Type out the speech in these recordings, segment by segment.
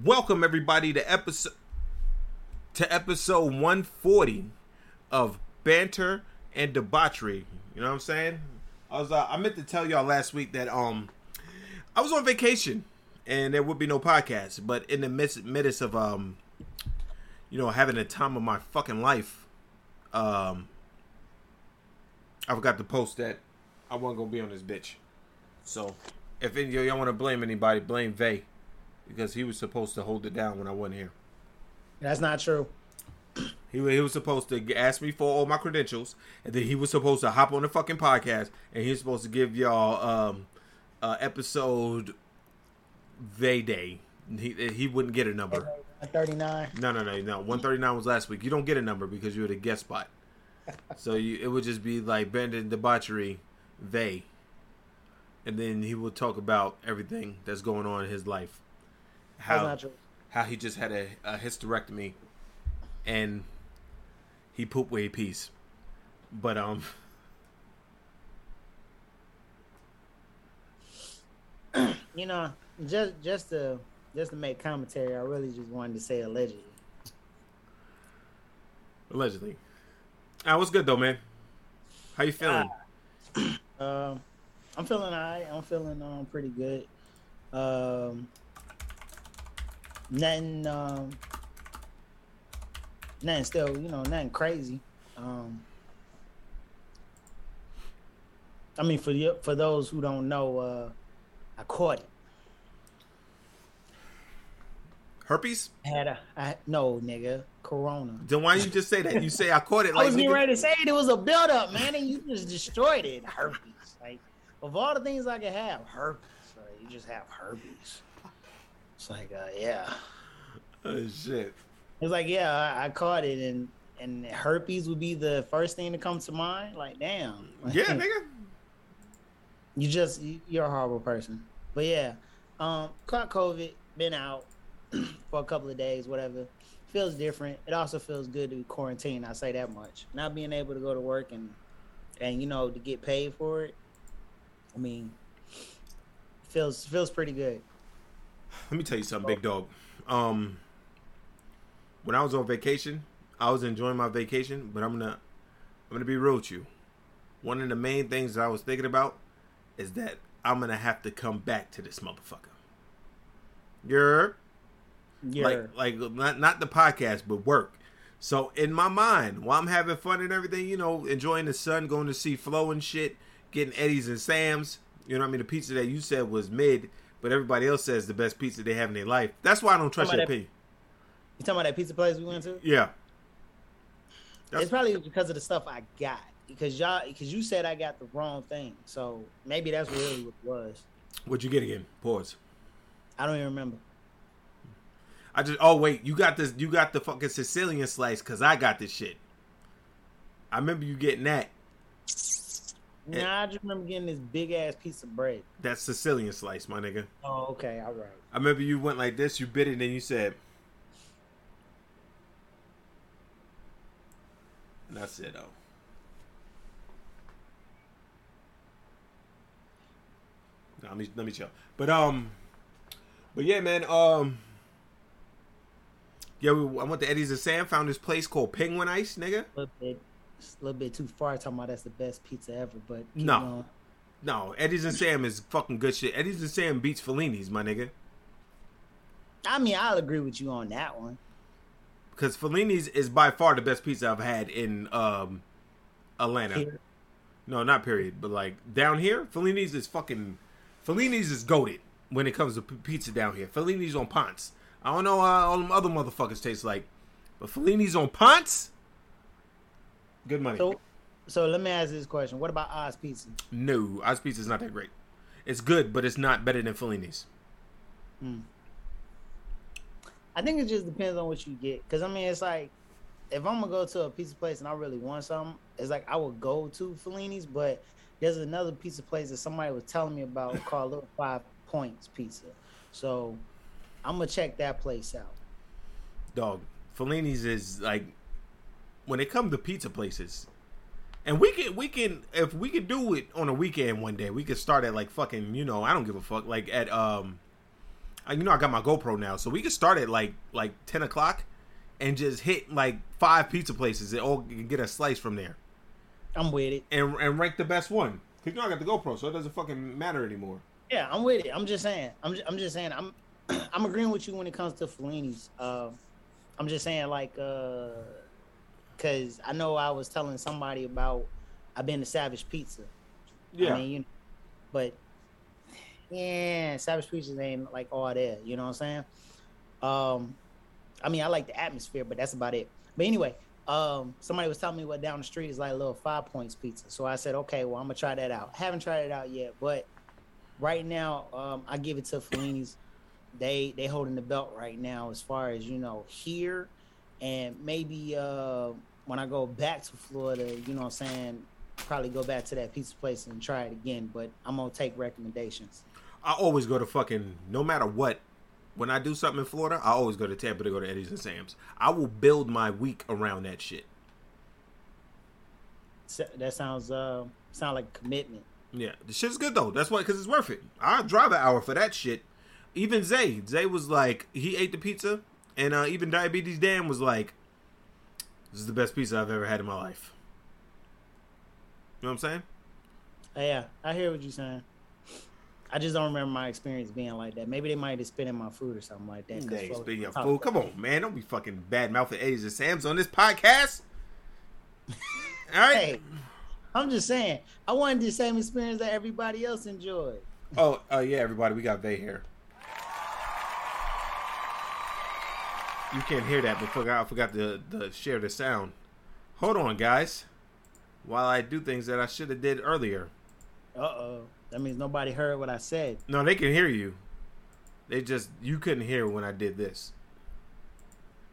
Welcome everybody to episode to episode 140 of banter and debauchery. You know what I'm saying? I was uh, I meant to tell y'all last week that um I was on vacation and there would be no podcast, but in the midst, midst of um you know having the time of my fucking life, um I forgot to post that I wasn't gonna be on this bitch. So if any y'all want to blame anybody, blame Vay because he was supposed to hold it down when I wasn't here. That's not true. He, he was supposed to ask me for all my credentials, and then he was supposed to hop on the fucking podcast, and he was supposed to give y'all um, uh, episode Vay Day. He he wouldn't get a number. Thirty nine. No, no, no, no. One thirty nine was last week. You don't get a number because you're the guest spot. so you, it would just be like Bandit Debauchery, Vay, and then he would talk about everything that's going on in his life. How how he just had a, a hysterectomy and he pooped where peace. But um You know, just just to just to make commentary, I really just wanted to say allegedly. allegedly. Ah, what's good though, man? How you feeling? Um, I'm feeling alright. I'm feeling um pretty good. Um, nothing um, nothing still, you know, nothing crazy. Um, I mean, for you, for those who don't know, uh, I caught it. Herpes? I had a, I no nigga, Corona. Then why you just say that? You say I caught it I was getting nigga- ready to say it. It was a build up, man, and you just destroyed it. Herpes. Like, of all the things I could have, herpes. Like, you just have herpes. It's like, uh, yeah. Oh shit. It's like, yeah, I, I caught it, and and herpes would be the first thing to come to mind. Like, damn. Yeah, nigga. You just you- you're a horrible person. But yeah, um, caught COVID, been out for a couple of days, whatever. Feels different. It also feels good to be quarantined. I say that much. Not being able to go to work and and you know to get paid for it. I mean, feels feels pretty good. Let me tell you something, big dog. Um when I was on vacation, I was enjoying my vacation, but I'm gonna I'm gonna be real with you. One of the main things that I was thinking about is that I'm gonna have to come back to this motherfucker. You're Yeah. like like not not the podcast, but work. So in my mind, while I'm having fun and everything, you know, enjoying the sun, going to see Flo and shit, getting Eddie's and Sam's. You know what I mean? The pizza that you said was mid, but everybody else says the best pizza they have in their life. That's why I don't trust your Somebody- opinion. you talking about that pizza place we went to? Yeah. That's- it's probably because of the stuff I got. Because y'all, because you said I got the wrong thing, so maybe that's really what it was. What'd you get again? Pause. I don't even remember. I just oh wait, you got this you got the fucking Sicilian slice because I got this shit. I remember you getting that. Yeah. Nah, I just remember getting this big ass piece of bread. That Sicilian slice, my nigga. Oh, okay, all right. I remember you went like this, you bit it, and then you said, and that's it, though. Nah, let me let me chill. But um, but yeah, man. Um, yeah, we, I went to Eddie's and Sam. Found this place called Penguin Ice, nigga. A little bit, it's a little bit too far talking about that's the best pizza ever, but No. going. No, Eddie's and Sam is fucking good shit. Eddie's and Sam beats Fellini's, my nigga. I mean, I'll agree with you on that one. Because Fellini's is by far the best pizza I've had in um Atlanta. Here. No, not period, but like down here, Fellini's is fucking Fellini's is goaded when it comes to p- pizza down here. Fellini's on Ponce. I don't know how all them other motherfuckers taste like, but Fellini's on Ponce. Good money. So, so let me ask this question: What about Oz Pizza? no, Oz Pizza is not that great. It's good, but it's not better than Fellini's. Hmm. I think it just depends on what you get. Cause I mean, it's like if I'm gonna go to a pizza place and I really want something, it's like I would go to Fellini's, but there's another pizza place that somebody was telling me about called Little Five Points Pizza. So I'm gonna check that place out. dog. Fellini's is like when it comes to pizza places, and we can we can if we could do it on a weekend one day, we could start at like fucking you know I don't give a fuck like at um you know I got my GoPro now, so we can start at like like ten o'clock, and just hit like five pizza places and all get a slice from there, I'm with it. and and rank the best one. Cause you know I got the GoPro, so it doesn't fucking matter anymore. Yeah, I'm with it. I'm just saying. I'm just, I'm just saying. I'm I'm agreeing with you when it comes to Fellini's. Uh, I'm just saying like uh, cause I know I was telling somebody about I've been to Savage Pizza. Yeah. I mean, you know, but yeah, Savage Pizza ain't like all there. You know what I'm saying? Um, I mean, I like the atmosphere, but that's about it. But anyway, um, somebody was telling me what down the street is like a little Five Points pizza. So I said, okay, well, I'm gonna try that out. Haven't tried it out yet, but right now, um, I give it to Fellini's. They they holding the belt right now as far as you know here, and maybe uh, when I go back to Florida, you know what I'm saying, probably go back to that pizza place and try it again. But I'm gonna take recommendations. I always go to fucking no matter what. When I do something in Florida, I always go to Tampa to go to Eddie's and Sam's. I will build my week around that shit. So that sounds uh sound like commitment. Yeah, the shit's good though. That's why, because it's worth it. I drive an hour for that shit. Even Zay, Zay was like, he ate the pizza, and uh, even Diabetes Dan was like, "This is the best pizza I've ever had in my life." You know what I'm saying? Yeah, I hear what you're saying. I just don't remember my experience being like that. Maybe they might have spit in my food or something like that. Hey, speaking of food, come on, man, don't be fucking bad mouthing Eddie's and Sam's on this podcast. All right. Hey, I'm just saying. I wanted the same experience that everybody else enjoyed. Oh, uh, yeah, everybody, we got Vay here. You can't hear that, but forgot, I forgot to, to share the sound. Hold on, guys. While I do things that I should have did earlier. Uh oh. That means nobody heard what I said. No, they can hear you. They just you couldn't hear when I did this.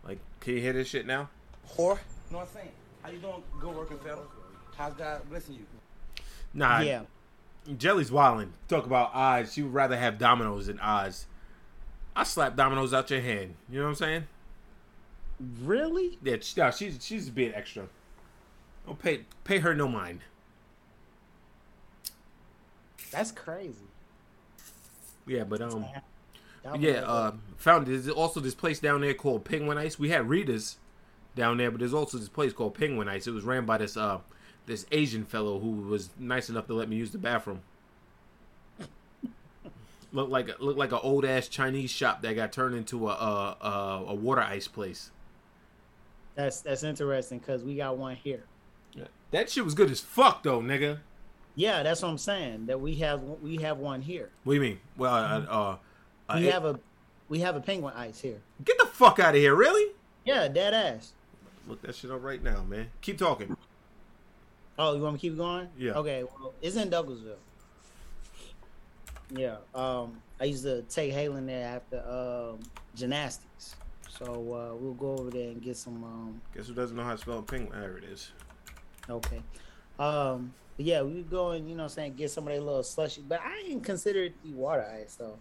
Like, can you hear this shit now? Whore. You know what I'm saying? How you doing? Good working, fella. How's God blessing you? Nah, yeah. Jelly's wildin'. Talk about odds. She would rather have dominoes than odds. I slap dominoes out your hand. You know what I'm saying? Really? Yeah, she, no, she's she's being extra. Don't pay pay her no mind. That's crazy. Yeah, but um, yeah, uh, found there's also this place down there called Penguin Ice. We had Rita's down there, but there's also this place called Penguin Ice. It was ran by this uh this Asian fellow who was nice enough to let me use the bathroom. looked like a, looked like an old ass Chinese shop that got turned into a a, a, a water ice place. That's that's interesting because we got one here. That shit was good as fuck though, nigga. Yeah, that's what I'm saying. That we have we have one here. What do you mean? Well, uh, uh, uh, We it- have a we have a penguin ice here. get the fuck out of here, really? Yeah, dead ass. Look that shit up right now, man. Keep talking. Oh, you want me to keep going? Yeah. Okay. Well, it's in Douglasville. Yeah. Um, I used to take Halen there after um, gymnastics, so uh, we'll go over there and get some. Um, Guess who doesn't know how to spell penguin? There it is. okay. Um, but yeah, we go and you know, what I'm saying get some of that little slushy, but I ain't consider it to be water ice though.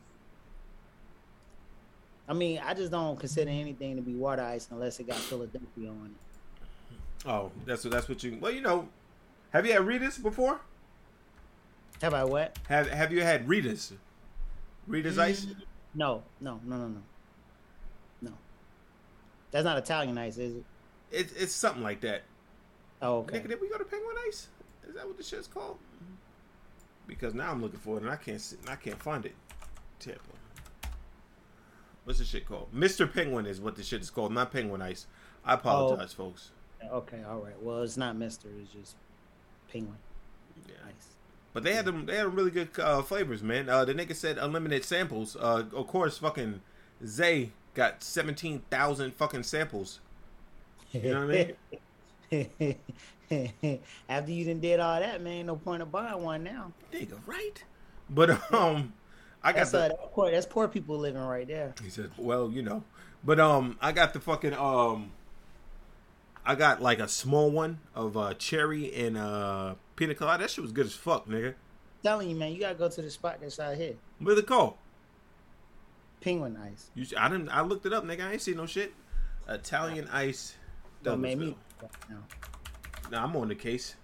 I mean, I just don't consider anything to be water ice unless it got Philadelphia on it. Oh, that's what that's what you. Well, you know, have you had Rita's before? Have I what? Have Have you had Rita's? Rita's ice? No, no, no, no, no, no. That's not Italian ice, is it? It's it's something like that. Oh, okay. Nigga, did we go to Penguin Ice? Is that what the shit's called? Because now I'm looking for it and I can't see, and I can't find it. Tampa. What's the shit called? Mr. Penguin is what the shit is called, not Penguin Ice. I apologize, folks. Okay, all right. Well, it's not Mister. It's just Penguin Yeah. Ice. But they had them. They had them really good uh, flavors, man. Uh, the nigga said unlimited samples. Uh, of course, fucking Zay got seventeen thousand fucking samples. You know what I mean? After you done did all that, man, no point of buying one now. Nigga, right? But um, I got That's, the. uh, that's poor. That's poor people living right there. He said, "Well, you know, but um, I got the fucking um, I got like a small one of uh cherry and uh pina colada. That shit was good as fuck, nigga. telling you, man, you gotta go to the spot that's out here. What's it called? Penguin Ice. You, I didn't. I looked it up, nigga. I ain't see no shit. Italian ice. Don't make me. No. Nah, I'm on the case.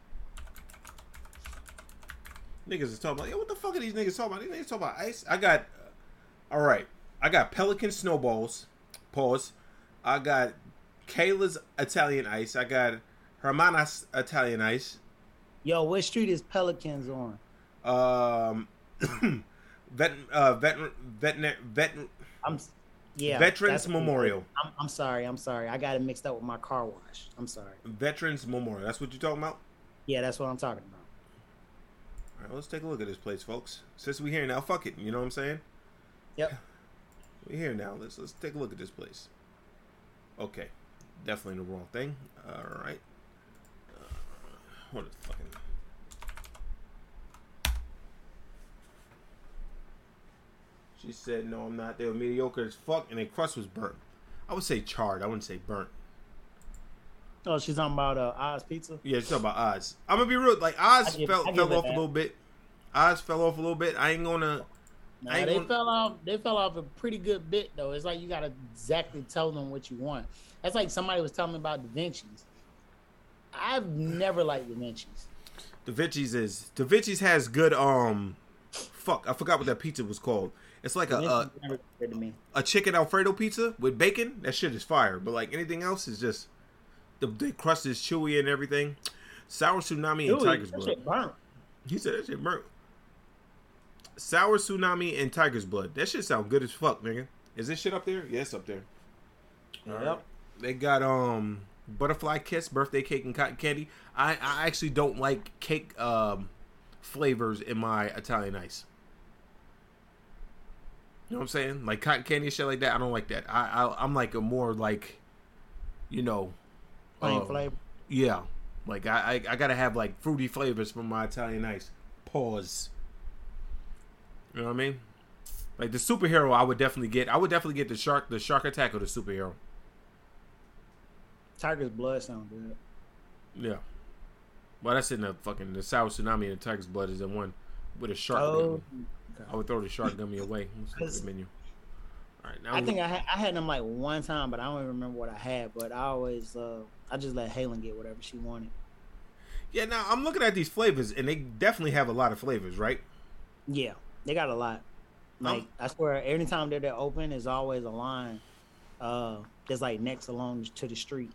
Niggas is talking about, yo, what the fuck are these niggas talking about? These niggas talking about ice. I got, all right. I got Pelican Snowballs. Pause. I got Kayla's Italian Ice. I got Hermana's Italian Ice. Yo, what street is Pelicans on? Um, vet, uh, vet, vet, vet, I'm yeah. Veterans Memorial. I'm, I'm sorry. I'm sorry. I got it mixed up with my car wash. I'm sorry. Veterans Memorial. That's what you're talking about. Yeah, that's what I'm talking about. All right, let's take a look at this place, folks. Since we're here now, fuck it. You know what I'm saying? Yep. We're here now. Let's let's take a look at this place. Okay, definitely the wrong thing. All right. Uh, what the fucking? She said, "No, I'm not. They were mediocre as fuck, and their crust was burnt. I would say charred. I wouldn't say burnt. Oh, she's talking about uh, Oz Pizza. Yeah, she's talking about Oz. I'm gonna be real. Like Oz give- fell fell off a little bit. Oz fell off a little bit. I ain't gonna. Nah, ain't they gonna- fell off. They fell off a pretty good bit though. It's like you gotta exactly tell them what you want. That's like somebody was telling me about Da Vinci's. I've never liked Da Vinci's. Da Vinci's is Da Vinci's has good um fuck, I forgot what that pizza was called. It's like a a, Vinci's never good to me. a chicken alfredo pizza with bacon. That shit is fire. But like anything else is just the, the crust is chewy and everything. Sour tsunami and tiger's blood. He said that shit burnt. Sour tsunami and tiger's blood. That shit sound good as fuck, nigga. Is this shit up there? Yeah, up there. All right. Yep. They got um butterfly kiss, birthday cake, and cotton candy. I I actually don't like cake um flavors in my Italian ice. You know what I'm saying? Like cotton candy and shit like that. I don't like that. I, I I'm like a more like, you know, Plain uh, flavor. yeah. Like I, I I gotta have like fruity flavors from my Italian ice. Pause. You know what I mean? Like the superhero, I would definitely get. I would definitely get the shark, the shark attack, or the superhero. Tiger's blood sound good. Yeah. Well, that's in the fucking the sour tsunami and the tiger's blood is in one with a shark. Oh. I would throw the shark gummy away. Let's the menu. All right, now I think I had, I had them like one time, but I don't even remember what I had. But I always, uh, I just let Halen get whatever she wanted. yeah. Now I'm looking at these flavors, and they definitely have a lot of flavors, right? Yeah, they got a lot. Like Um, I swear, every time they're, they're open, there's always a line. Uh, that's like next along to the street.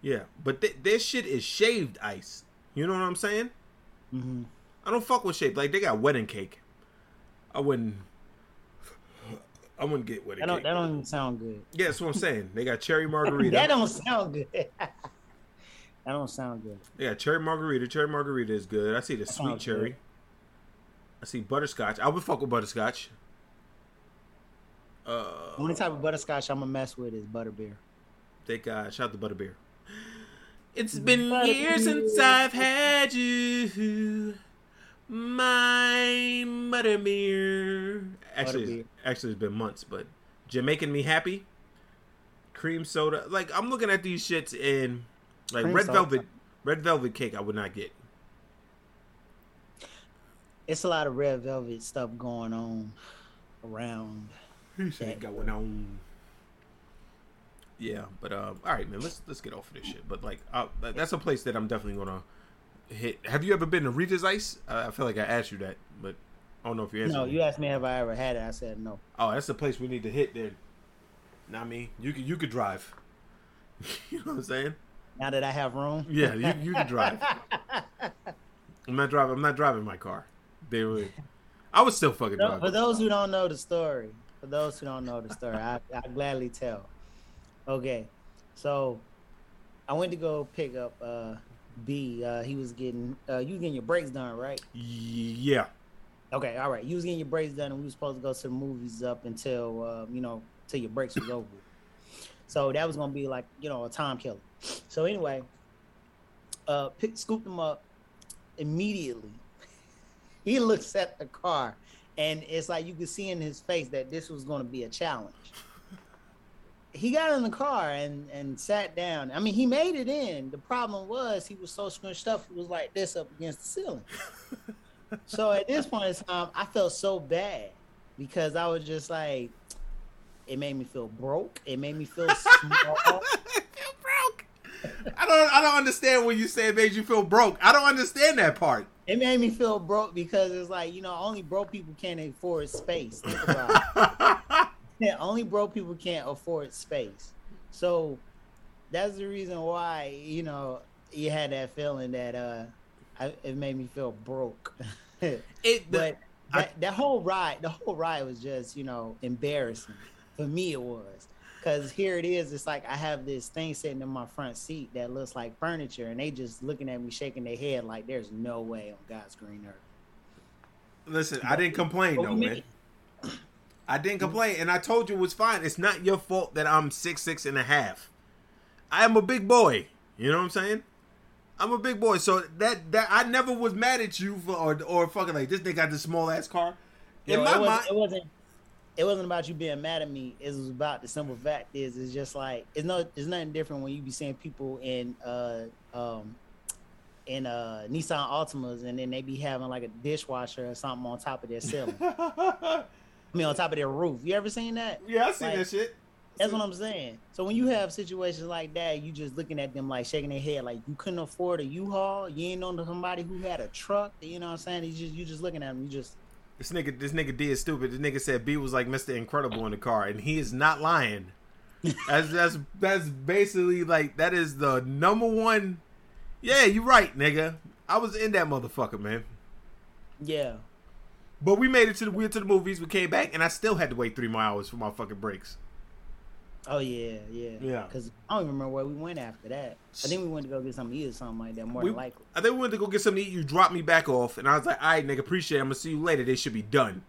Yeah, but th- this shit is shaved ice. You know what I'm saying? hmm I don't fuck with shaved. Like they got wedding cake. I wouldn't. I wouldn't get wedding That don't that don't sound good. Yeah, that's what I'm saying. They got cherry margarita. that don't sound good. that don't sound good. They got cherry margarita. Cherry margarita is good. I see the That sweet cherry. good. I see butterscotch. I would fuck with butterscotch. Uh, The only type of butterscotch I'm gonna mess with is butterbeer. they got shout out to Butterbeer. It's been Butterbeer. years since I've had you, my Butterbeer. Actually, Butterbeer. it's- actually, it's been months, but Jamaican me happy. Cream soda, like I'm looking at these shits in like Cream red soda. velvet, red velvet cake. I would not get. It's a lot of red velvet stuff going on around. He said going on. Yeah, but uh, all right, man. Let's let's get off of this shit. But like, uh, that- that's a place that I'm definitely gonna hit. Have you ever been to Rita's Ice? Uh, I feel like I asked you that, but I don't know if you answered. No, me. you asked me have I ever had it. I said no. Oh, that's the place we need to hit. Then, not me. You could you could drive. you know what I'm saying? Now that I have room. Yeah, you you can drive. I'm not driving. I'm not driving my car. They would. I was still fucking drive. for those who don't know the story, for those who don't know the story, I I gladly tell. Okay, so I went to go pick up uh B. Uh, he was getting uh, you was getting your brakes done, right? Yeah. Okay, all right. You was getting your brakes done, and we were supposed to go to the movies up until uh, you know till your brakes was over. So that was gonna be like you know a time killer. So anyway, uh, pick, scooped him up immediately. He looks at the car, and it's like you could see in his face that this was gonna be a challenge. He got in the car and and sat down. I mean, he made it in. The problem was he was so scrunched up, it was like this up against the ceiling. So at this point in time, I felt so bad because I was just like, it made me feel broke. It made me feel small. feel broke. I don't. I don't understand when you say it made you feel broke. I don't understand that part. it made me feel broke because it's like you know only broke people can afford space. Think about only broke people can't afford space. So that's the reason why you know you had that feeling that uh, I, it made me feel broke. It, the, but that, that whole ride, the whole ride was just you know embarrassing for me. It was because here it is. It's like I have this thing sitting in my front seat that looks like furniture, and they just looking at me, shaking their head like there's no way on God's green earth. listen, I didn't complain though, man. I didn't complain, and I told you it was fine. It's not your fault that I'm six six and a half. I am a big boy. You know what I'm saying? I'm a big boy, so that that I never was mad at you for or, or fucking like this nigga got this small ass car. In Yo, my it, wasn't, mind, it wasn't. It wasn't about you being mad at me. It was about the simple fact is it's just like it's no it's nothing different when you be seeing people in uh um in uh Nissan Altimas and then they be having like a dishwasher or something on top of their ceiling. I mean on top of their roof. You ever seen that? yeah, I seen Like- that shit. That's what I'm saying. So when you have situations like that, you just looking at them like shaking their head, like you couldn't afford a U-Haul. You ain't know somebody who had a truck. You know what I'm saying? You just you just looking at them. You just This nigga, this nigga did stupid. This nigga said B was like Mr. Incredible in the car, and he is not lying. that's that's that's basically like that is the number one. Yeah, you right, nigga. I was in that motherfucker, man. yeah. But we made it to the we went to the movies. We came back, and I still had to wait three more hours for my fucking breaks. Oh yeah, yeah, Yeah. Because I don't even remember where we went after that. I think we went to go get something to eat or something like that. More We, than likely. I think we went to go get something to eat. You dropped me back off, and I was like, "All right, nigga, appreciate. it. I'm gonna see you later. They should be done."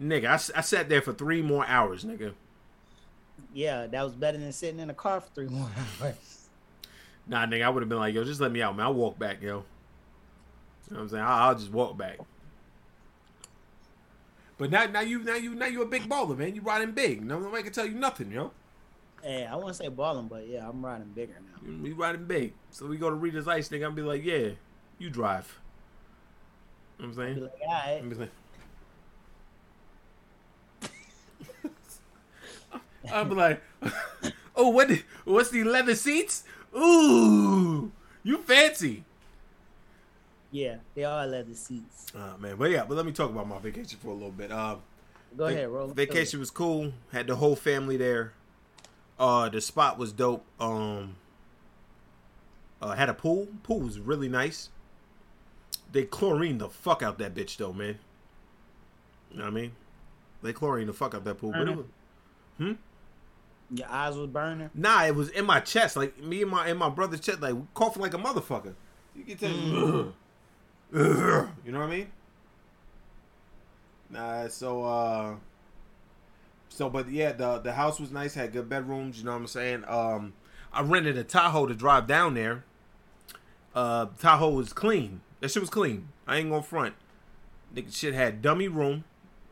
Nigga, I sat there for three more hours, nigga. Yeah, that was better than sitting in a car for three more hours. Nah, nigga, I would have been like, yo, just let me out, man. I'll walk back, yo. You know what I'm saying? I'll, I'll just walk back. But now, now you, now you, now you a big baller, man. You riding big. No nobody can tell you nothing, yo. Hey, I won't say balling, but yeah, I'm riding bigger now. You riding big. So we go to Rita's Ice, nigga. I'm be like, yeah, you drive. You know what I'm Be saying? like, all right. I'm be like, I'm like, oh, what? What's the leather seats? Ooh, you fancy. Yeah, they all leather seats. Oh man, but yeah, but let me talk about my vacation for a little bit. Um, Go va- ahead, roll. Vacation was cool. Had the whole family there. Uh, the spot was dope. Um, uh, had a pool. Pool was really nice. They chlorine the fuck out that bitch though, man. You know what I mean? They chlorine the fuck out that pool. But it was, Mhm. was, Your eyes was burning. nah, it was in my chest. Like me and my and my brother's chest, like coughing like a motherfucker. You can tell. Mm. "Ugh." you know what I mean? Nah, so uh so but yeah, the the house was nice, had good bedrooms, you know what I'm saying? Um I rented a Tahoe to drive down there. Uh Tahoe was clean. That shit was clean. I ain't gonna front. Nigga shit had dummy room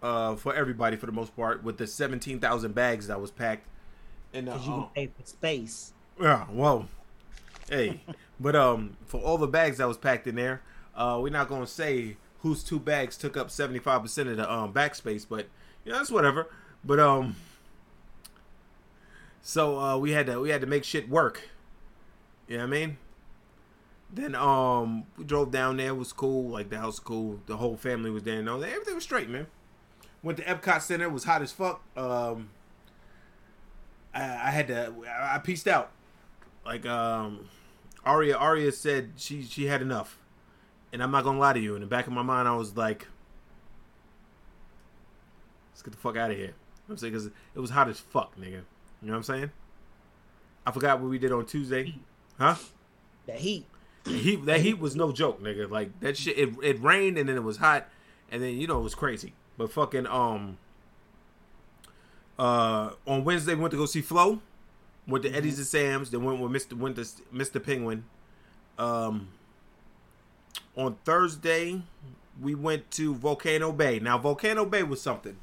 uh for everybody for the most part with the 17,000 bags that was packed. And uh, Because you can pay for space. yeah, well, hey, but um, for all the bags that was packed in there, uh, we're not gonna say whose two bags took up seventy five percent of the um backspace, but you know that's whatever. But um, so uh, we had to we had to make shit work. You know what I mean? Then um, we drove down there. It was cool. Like the house was cool. The whole family was there. And all that. everything was straight, man. Went to Epcot Center. It was hot as fuck. Um, I, I had to. I, I pieced out. Like um, Aria. Aria said she she had enough, and I'm not gonna lie to you. In the back of my mind, I was like, "Let's get the fuck out of here." I'm saying because it was hot as fuck, nigga. You know what I'm saying? I forgot what we did on Tuesday, huh? The heat. The heat that heat was no joke, nigga. Like that shit. It, it rained and then it was hot, and then you know it was crazy. But fucking um, uh, on Wednesday we went to go see Flo. Went to Eddie's and Sam's. Then went with Mister went to Mister Penguin. Um, on Thursday we went to Volcano Bay. Now Volcano Bay was something.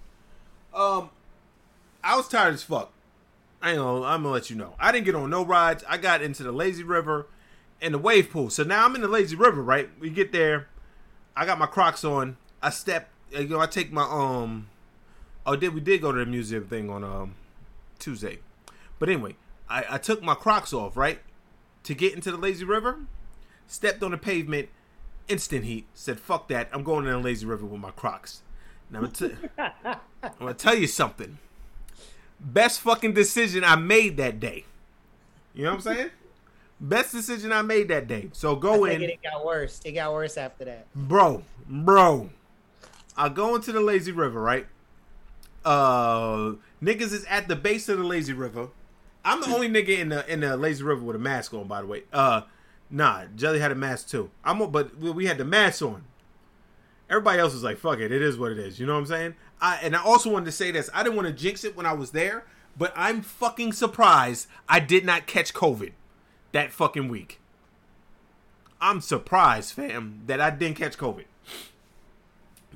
Um, I was tired as fuck. I gonna, I'm gonna let you know. I didn't get on no rides. I got into the lazy river and the wave pool. So now I'm in the lazy river, right? We get there. I got my Crocs on. I step. You know, I take my um. Oh, did we did go to the museum thing on um Tuesday? But anyway, I, I took my Crocs off right to get into the lazy river. Stepped on the pavement. Instant heat. Said fuck that. I'm going in the lazy river with my Crocs. Now I'm gonna, t- I'm gonna tell you something. Best fucking decision I made that day. You know what I'm saying? Best decision I made that day. So go I in, it got worse. It got worse after that. bro, bro. I go into the lazy river, right? Uh, niggas is at the base of the lazy river. I'm the only nigga in the in the lazy river with a mask on, by the way. Uh, nah, Jelly had a mask too. I'm, but we- we had the mask on. Everybody else was like, "Fuck it, it is what it is." You know what I'm saying? I and I also wanted to say this. I didn't want to jinx it when I was there, but I'm fucking surprised I did not catch COVID that fucking week. I'm surprised, fam, that I didn't catch COVID.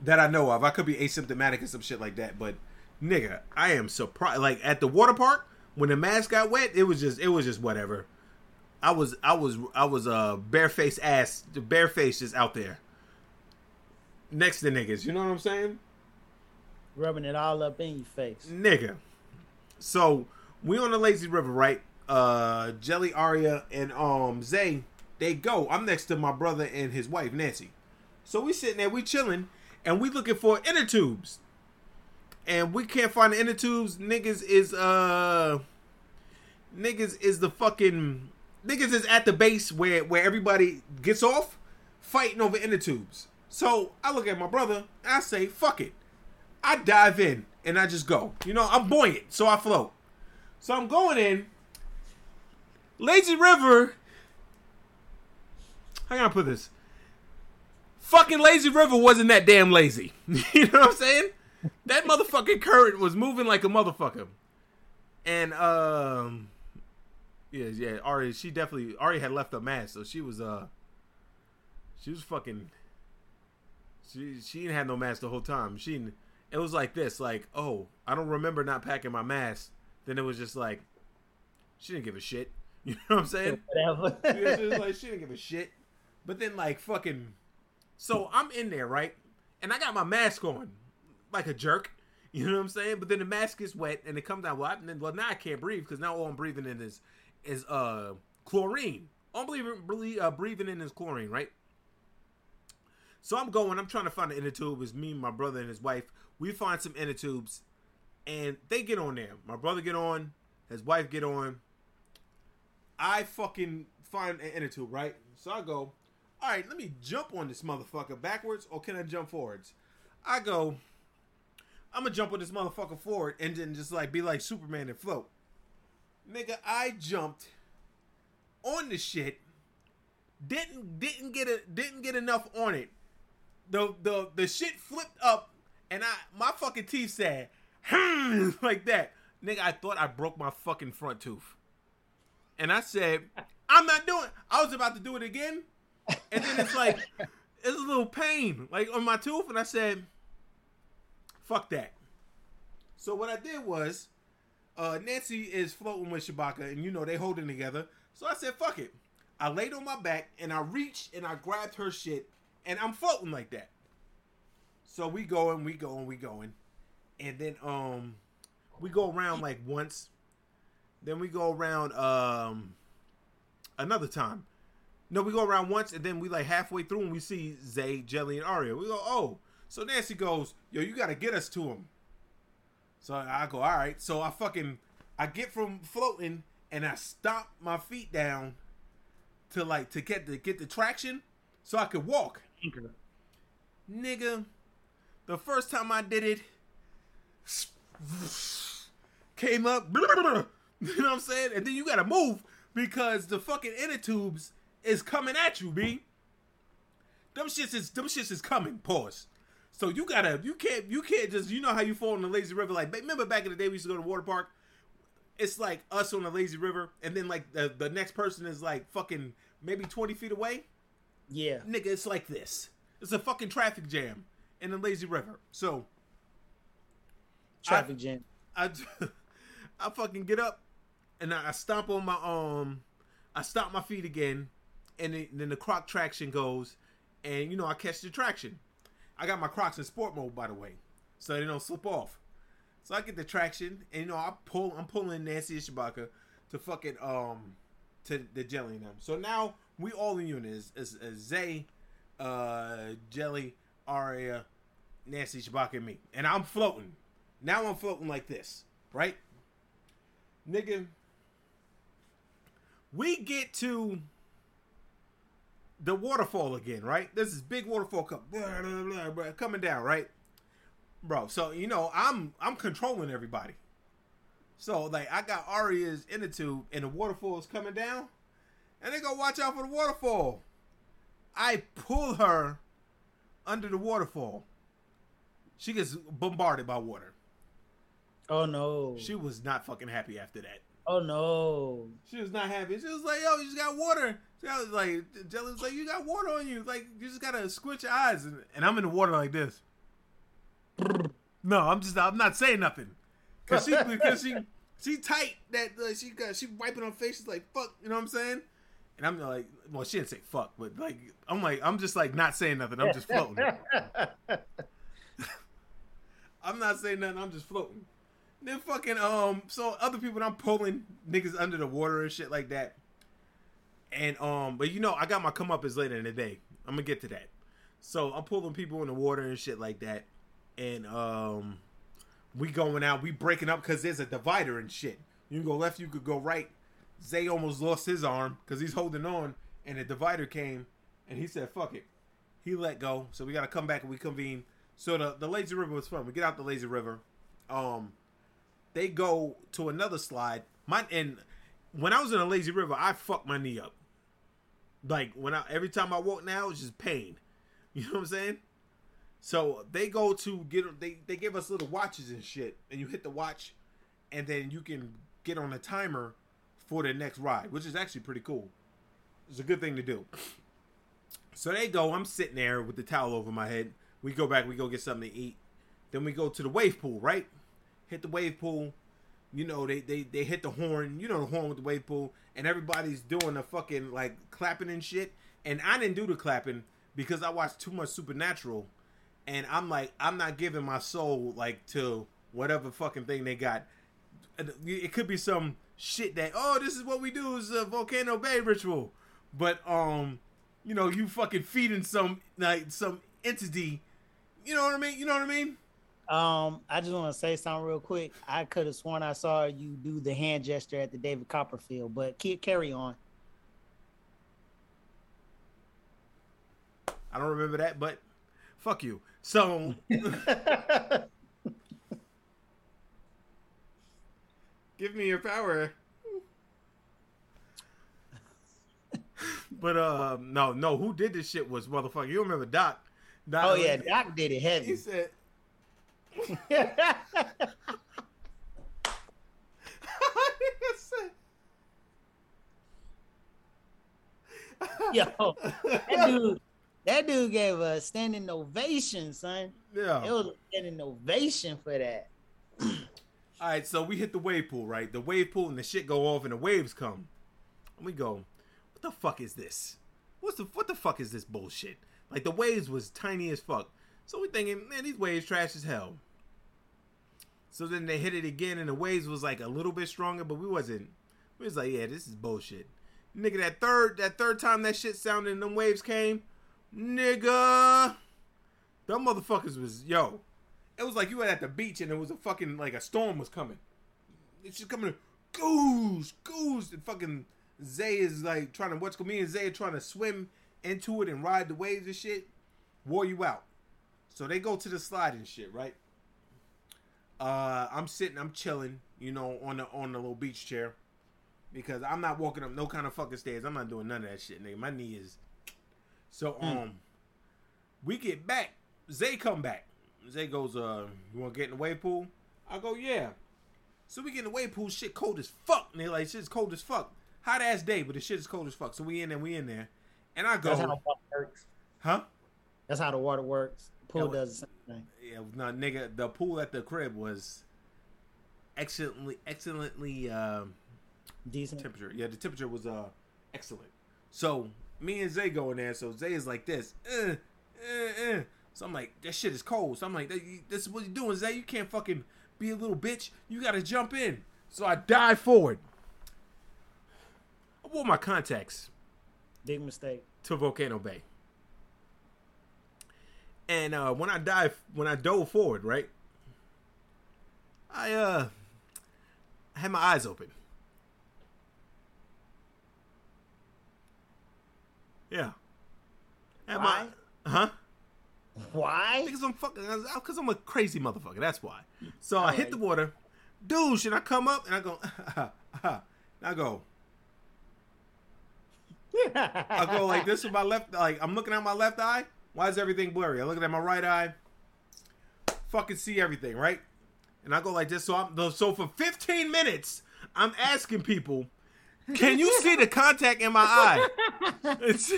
That I know of. I could be asymptomatic and some shit like that, but nigga, I am surprised. Like at the water park when the mask got wet, it was just it was just whatever. I was I was I was uh barefaced ass barefaced just out there next to niggas. You know what I'm saying? Rubbing it all up in your face. nigga. So we on the lazy river, right? Uh, Jelly, Aria, and um Zay, they go. I'm next to my brother and his wife Nancy. So we sitting there, we chilling, and we looking for inner tubes, and we can't find the inner tubes. Niggas is uh, niggas is the fucking niggas is at the base where where everybody gets off, fighting over inner tubes. So I look at my brother, and I say, "Fuck it." I dive in and I just go. You know, I'm buoyant, so I float. So I'm going in. Lazy River. How can I put this? Fucking Lazy River wasn't that damn lazy. you know what I'm saying? That motherfucking current was moving like a motherfucker. And um yeah, yeah, Ari, she definitely Ari had left her mask, so she was uh she was fucking she she didn't have no mask the whole time. She didn't- it was like this, like, oh, I don't remember not packing my mask. Then it was just like she didn't give a shit. You know what I'm saying? Whatever. Yeah, she was like she didn't give a shit. But then like fucking so I'm in there, right? And I got my mask on like a jerk. You know what I'm saying? But then the mask gets wet and it comes down. Well, I, then, well now I can't breathe because now all I'm breathing in is is uh chlorine. Unbelievably uh, breathing in is chlorine, right? So I'm going. I'm trying to find an inner tube. It's me, my brother, and his wife. We find some inner tubes, and they get on there. My brother get on. His wife get on. I fucking find an inner tube, right? So I go, all right, let me jump on this motherfucker backwards, or can I jump forwards? I go, I'm gonna jump on this motherfucker forward and then just like be like Superman and float. Nigga, I jumped on the shit. Didn't didn't get a didn't get enough on it. The the the shit flipped up and I my fucking teeth said hmm, like that. Nigga, I thought I broke my fucking front tooth. And I said, I'm not doing I was about to do it again. And then it's like it's a little pain like on my tooth and I said fuck that. So what I did was uh, Nancy is floating with Shabaka, and you know they holding together. So I said, "Fuck it." I laid on my back and I reached and I grabbed her shit, and I'm floating like that. So we going, we going, we going, and then um, we go around like once, then we go around um, another time. No, we go around once, and then we like halfway through, and we see Zay, Jelly, and Aria. We go, "Oh." So Nancy goes, "Yo, you gotta get us to him." So I go, all right. So I fucking I get from floating and I stomp my feet down to like to get the get the traction so I could walk. Anchor. Nigga, the first time I did it came up you know what I'm saying? And then you gotta move because the fucking inner tubes is coming at you, B. Them shits is them shits is coming. Pause. So you gotta, you can't, you can't just, you know how you fall in the lazy river. Like, remember back in the day we used to go to water park. It's like us on the lazy river, and then like the, the next person is like fucking maybe twenty feet away. Yeah. Nigga, it's like this. It's a fucking traffic jam in the lazy river. So Traffic jam. I, I fucking get up and I stomp on my um, I stomp my feet again, and then, then the croc traction goes, and you know I catch the traction. I got my Crocs in sport mode, by the way, so they don't slip off. So I get the traction, and you know I pull, I'm pulling Nancy Shabaka to fucking um, to the jelly them. So now we all in unit is, is, is Zay, uh, Jelly, Aria, Nancy, Shabaka, and me, and I'm floating. Now I'm floating like this, right? nigga. We get to the waterfall again, right? This is big waterfall come, blah, blah, blah, blah, coming down, right? Bro, so you know I'm I'm controlling everybody. So like I got Aria's in the tube and the waterfall is coming down, and they go watch out for the waterfall. I pull her under the waterfall. She gets bombarded by water. Oh no. She was not fucking happy after that. Oh no. She was not happy. She was like, "Yo, you just got water." She was like, "Jelly was like, you got water on you. Like, you just gotta squint your eyes." And, and I'm in the water like this. No, I'm just, I'm not saying nothing, cause she, because she, she tight that uh, she got, she wiping her face. She's like, "Fuck," you know what I'm saying? And I'm like, well, she didn't say fuck, but like, I'm like, I'm just like not saying nothing. I'm just floating. I'm not saying nothing. I'm just floating. Then fucking um, so other people I'm pulling niggas under the water and shit like that. And um, but you know I got my come up is later in the day. I'm gonna get to that. So I'm pulling people in the water and shit like that, and um, we going out. We breaking up because there's a divider and shit. You can go left, you could go right. Zay almost lost his arm because he's holding on, and the divider came, and he said, "Fuck it." He let go, so we got to come back and we convene. So the the lazy river was fun. We get out the lazy river. Um, they go to another slide. My and when I was in a lazy river, I fucked my knee up. Like when I every time I walk now, it's just pain. You know what I'm saying? So they go to get they they give us little watches and shit, and you hit the watch, and then you can get on a timer for the next ride, which is actually pretty cool. It's a good thing to do. So they go. I'm sitting there with the towel over my head. We go back. We go get something to eat. Then we go to the wave pool. Right? Hit the wave pool. You know they they they hit the horn. You know the horn with the wave pool, and everybody's doing the fucking like clapping and shit. And I didn't do the clapping because I watched too much Supernatural, and I'm like I'm not giving my soul like to whatever fucking thing they got. It could be some shit that oh this is what we do is a volcano bay ritual, but um you know, you fucking feeding some like some entity. You know what I mean? You know what I mean? Um, I just want to say something real quick. I could have sworn I saw you do the hand gesture at the David Copperfield, but keep carry on. I don't remember that, but fuck you. So give me your power. but uh, no, no, who did this shit was motherfucker. You remember Doc? Doc oh yeah, Doc did it heavy. He said. Yo, that dude, that dude gave a standing ovation, son. Yeah, it was a standing ovation for that. All right, so we hit the wave pool, right? The wave pool and the shit go off and the waves come. And we go, what the fuck is this? What's the what the fuck is this bullshit? Like the waves was tiny as fuck. So we thinking, man, these waves trash as hell. So then they hit it again and the waves was like a little bit stronger, but we wasn't. We was like, yeah, this is bullshit. Nigga, that third that third time that shit sounded and them waves came, nigga, them motherfuckers was yo. It was like you were at the beach and it was a fucking like a storm was coming. It's just coming, goose, goose, and fucking Zay is like trying to what's me and Zay are trying to swim into it and ride the waves and shit. Wore you out. So they go to the slide and shit, right? Uh, I'm sitting, I'm chilling, you know, on the on the little beach chair because I'm not walking up no kind of fucking stairs. I'm not doing none of that shit, nigga. My knee is. So mm. um, we get back. Zay come back. Zay goes, uh, you want to get in the wave pool? I go, yeah. So we get in the wave pool. Shit cold as fuck. nigga. like, shit's cold as fuck. Hot ass day, but the shit is cold as fuck. So we in there, we in there, and I go. That's how the water works. Huh? That's how the water works. Pool does the same thing. Yeah, no, nigga, the pool at the crib was excellently, excellently um, decent temperature. Yeah, the temperature was uh excellent. So me and Zay go in there. So Zay is like this. Uh, uh, uh. So I'm like, that shit is cold. So I'm like, this is what you're doing, Zay. You can't fucking be a little bitch. You gotta jump in. So I dive forward. I wore my contacts. Big mistake. To Volcano Bay. And uh, when I dive, when I dove forward, right? I uh, I had my eyes open. Yeah. I Why? my huh? Why? Because I'm fucking because I'm a crazy motherfucker. That's why. So I Alright. hit the water, Dude, should I come up and I go, and I go, I go like this with my left. Like I'm looking at my left eye. Why is everything blurry? I look at my right eye. Fucking see everything, right? And I go like this. So I'm so for 15 minutes, I'm asking people, "Can you see the contact in my eye?" It's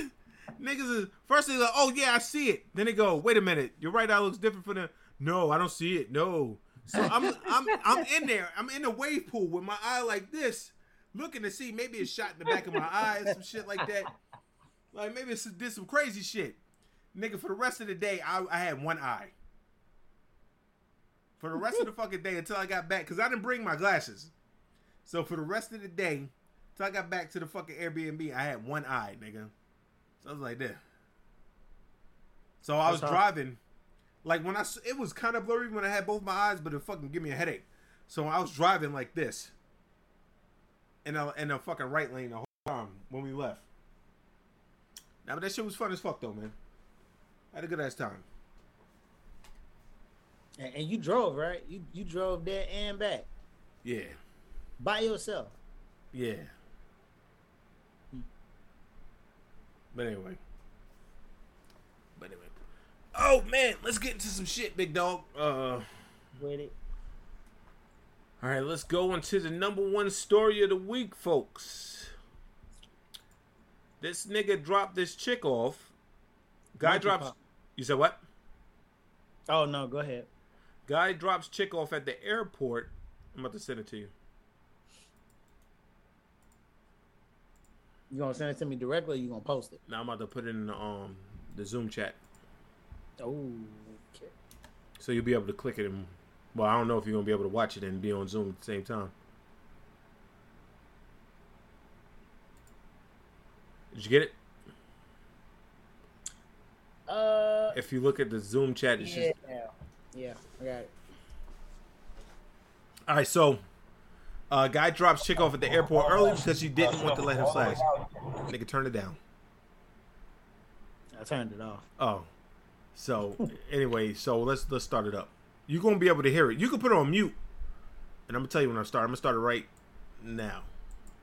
niggas is first they like, "Oh yeah, I see it." Then they go, "Wait a minute, your right eye looks different from the." No, I don't see it. No. So I'm I'm I'm in there. I'm in the wave pool with my eye like this, looking to see maybe it's shot in the back of my eye some shit like that. Like maybe it's did some crazy shit. Nigga, for the rest of the day, I, I had one eye. For the rest of the fucking day until I got back, because I didn't bring my glasses. So for the rest of the day, till I got back to the fucking Airbnb, I had one eye, nigga. So I was like that. So I was That's driving, like when I, it was kind of blurry when I had both my eyes, but it fucking give me a headache. So I was driving like this, in a in a fucking right lane the whole time when we left. Now, but that shit was fun as fuck though, man. I had a good ass time. And, and you drove, right? You you drove there and back Yeah, by yourself. yeah. But anyway. But anyway. Oh man, let's get into some shit, big dog. Uh With it. All right, let's go into the number one story of the week, folks. This nigga dropped this chick off. Guy Monkey drops. pop. You said what? Oh no, go ahead. Guy drops chick off at the airport. I'm about to send it to you. You gonna send it to me directly? or You gonna post it? Now I'm about to put it in the um the Zoom chat, Oh, okay. so you'll be able to click it. And well, I don't know if you're gonna be able to watch it and be on Zoom at the same time. Did you get it? Uh, If you look at the Zoom chat, it's yeah, just yeah, I got it. All right, so uh, guy drops chick off at the airport early because she didn't want to let him slash. Nigga, turn it down. I turned it off. Oh, so anyway, so let's let's start it up. You're gonna be able to hear it. You can put it on mute, and I'm gonna tell you when I start. I'm gonna start it right now.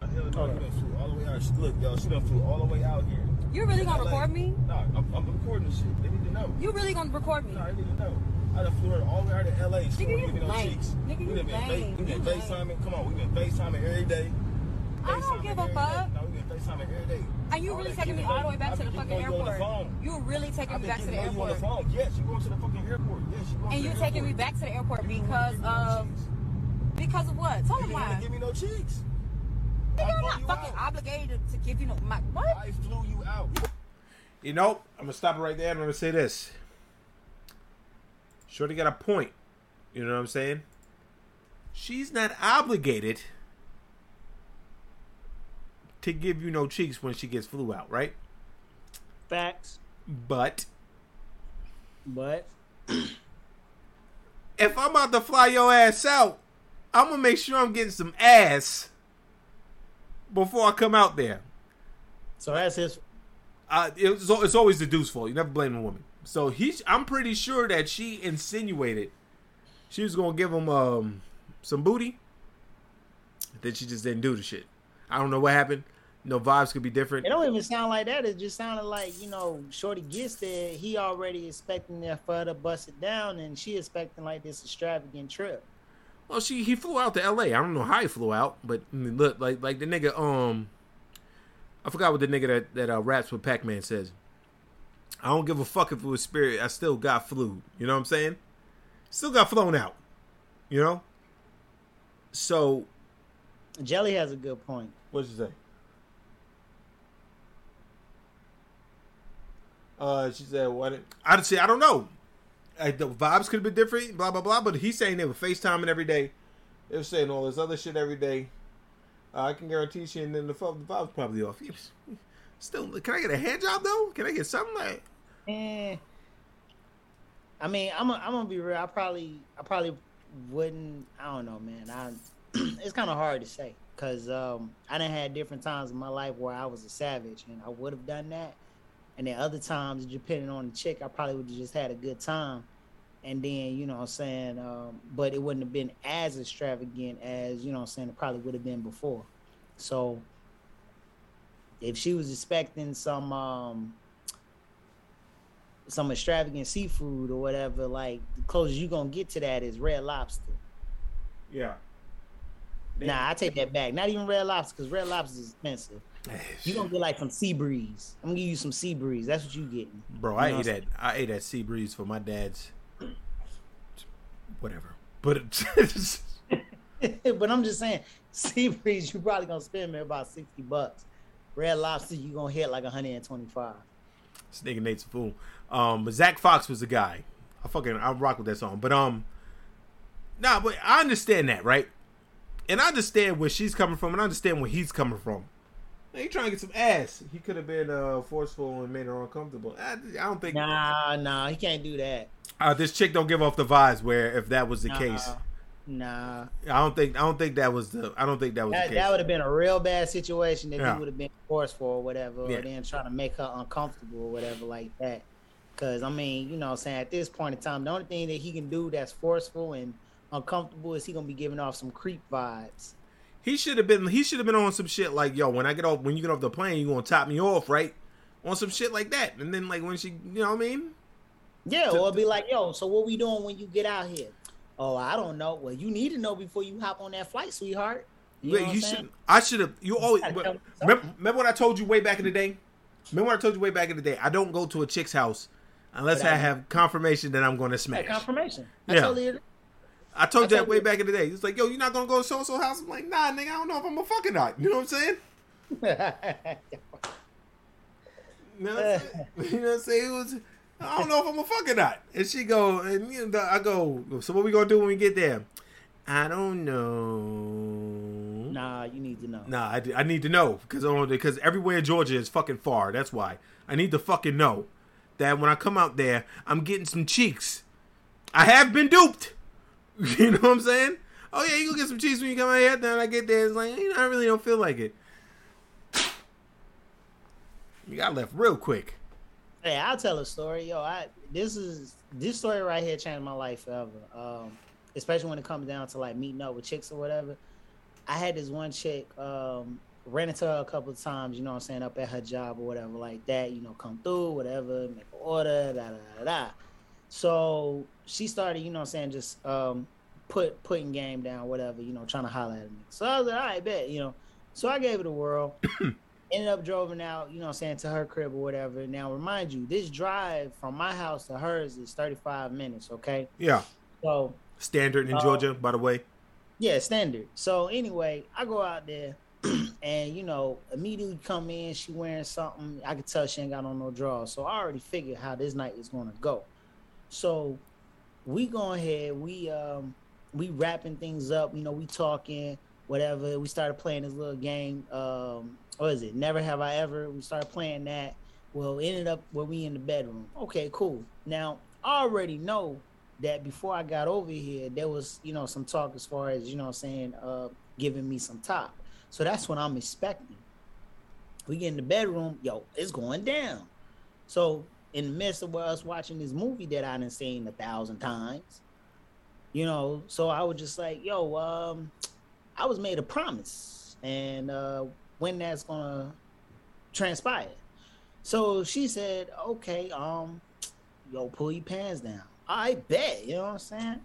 Hell no, you done flew all the way out. Look, yo, she done flew all the way out here. You really gonna LA. record me? Nah, I'm, I'm recording this shit. They need to know. You really gonna record me? Nah, they need to know. I done flew her all the way out to LA. Nigga, you give me no cheeks. Nigga, we you done been, lame. we been You. FaceTiming. Come on, we been FaceTiming every day. I don't give a fuck. No, we been FaceTiming every day. Are you All really taking me all the way back I to the fucking keeping you on the airport? phone. You really taking me back to the keeping you on the airport? phone. Yes, you going to the fucking airport. Yes, you going And you taking me back to the airport You because didn't give me no of because of what? Tell them why. You didn't why. give me no cheeks. Nigga, I I'm not you fucking out. obligated to give you no my what? I flew you out. You know, I'm gonna stop it right there. I'm gonna say this. Shorty got a point. You know what I'm saying? She's not obligated to give you no cheeks when she gets flew out, right? Facts, But but if I'm about to fly your ass out, I'm gonna make sure I'm getting some ass before I come out there. so that's his. Uh, it's, it's always the dude's fault. You never blame a woman. So he, I'm pretty sure that she insinuated she was gonna give him um some booty. Then she just didn't do the shit. I don't know what happened. No vibes could be different. It don't even sound like that. It just sounded like you know, Shorty gets there. He already expecting there for her to bust it down, and she expecting like this extravagant trip. Well, she he flew out to L.A. I don't know how he flew out, but I mean, look like like the nigga um, I forgot what the nigga that that uh, raps with Pac Man says. I don't give a fuck if it was spirit. I still got flew. You know what I'm saying? Still got flown out. You know. So Jelly has a good point. what'd you say? Uh, she said, "What?" I'd say I don't know. The vibes could have been different, blah blah blah. But he's saying they were FaceTiming every day. They were saying all this other shit every day. Uh, I can guarantee you, and then the, the vibes probably off. Still, can I get a hand job though? Can I get something like? Eh. I mean, I'm i I'm gonna be real. I probably I probably wouldn't. I don't know, man. I it's kind of hard to say because um, I done had different times in my life where I was a savage and I would have done that, and then other times depending on the chick, I probably would have just had a good time, and then you know what I'm saying, um, but it wouldn't have been as extravagant as you know what I'm saying it probably would have been before. So if she was expecting some um some extravagant seafood or whatever, like the closest you're gonna get to that is red lobster. Yeah. Nah, I take that back. Not even red lobster, because red lobster is expensive. You gonna get like some sea breeze. I'm gonna give you some sea breeze. That's what you getting. Bro, I You know ate that. I ate that sea breeze for my dad's. Whatever, but but I'm just saying, sea breeze, you probably gonna spend me about sixty bucks. Red lobster, you gonna hit like 125. this nigga Nate's a fool. Um, but Zach Fox was the guy. I fucking I rock with that song. But um, nah, but I understand that, right? And I understand where she's coming from, and I understand where he's coming from. He trying to get some ass. He could have been uh, forceful and made her uncomfortable. I, I don't think Nah, nah, he can't do that. uh, this chick don't give off the vibes where if that was the Nah, case, Nah, I don't think I don't think that was the I don't think that was that, the case. that would have been a real bad situation if Yeah. he would have been forceful or whatever, Yeah. or then trying to make her uncomfortable or whatever like that. Because I mean, you know, what I'm saying at this point in time, the only thing that he can do that's forceful and uncomfortable is he gonna be giving off some creep vibes. He should have been. He should have been on some shit like, "Yo, when I get off, when you get off the plane, you gonna top me off, right?" On some shit like that, and then like when she, you know what I mean? Yeah, To- or be like, yo, so what we doing when you get out here? Oh, I don't know. Well, you need to know before you hop on that flight, sweetheart. You what you should. I should have. You always gotta remember, remember what I told you way back in the day. Remember what I told you way back in the day. I don't go to a chick's house unless Without- I have confirmation that I'm going to smash. confirmation. I Yeah. totally. I told I you that way you. back in the day. It's like, yo, you're not gonna go to so so house. I'm like, nah, nigga, I don't know if I'm a fucking not. You know what I'm saying? You know what I'm saying? You know what I'm saying? It was, I don't know if I'm a fucking not. And she go, and you know, I go, so what we gonna do when we get there? I don't know. nah, you need to know. Nah, I, I need to know because because everywhere in Georgia is fucking far. That's why I need to fucking know that when I come out there, I'm getting some cheeks. I have been duped. You know what I'm saying? Oh yeah, you go get some cheese when you come out here. Then I get there, it's like you know, I really don't feel like it. You got left real quick. Hey, I'll tell a story. Yo, I this is this story right here changed my life forever. Um, especially when it comes down to like meeting up with chicks or whatever. I had this one chick, um, ran into her a couple of times, you know what I'm saying, up at her job or whatever like that, you know, come through, whatever, make an order, da da da da. So she started, you know what I'm saying, just um put putting game down, whatever, you know, trying to holler at me. So I was like, all right, bet, you know. So I gave it a whirl. Ended up driving out, you know what I'm saying, to her crib or whatever. Now remind you, this drive from my house to hers is 35 minutes, okay? Yeah, So standard in Oh. Georgia, by the way. yeah, standard. So anyway, I go out there and you know, immediately come in, she wearing something. I could tell she ain't got on no drawers. So I already figured how this night is gonna go. So we go ahead, we um we wrapping things up, you know, we talking, whatever. We started playing this little game. Um, what is it? Never have I ever. We started playing that. Well, ended up where we in the bedroom. Okay, cool. Now I already know that before I got over here, there was, you know, some talk as far as, you know I'm saying, uh, giving me some top. So that's what I'm expecting. We get in the bedroom, yo, it's going down. So in the midst of us watching this movie that I done seen a thousand times, you know, so I was just like, yo, um, I was made a promise. And uh when that's gonna transpire. So she said, okay, um, yo, pull your pants down. I bet, you know what I'm saying?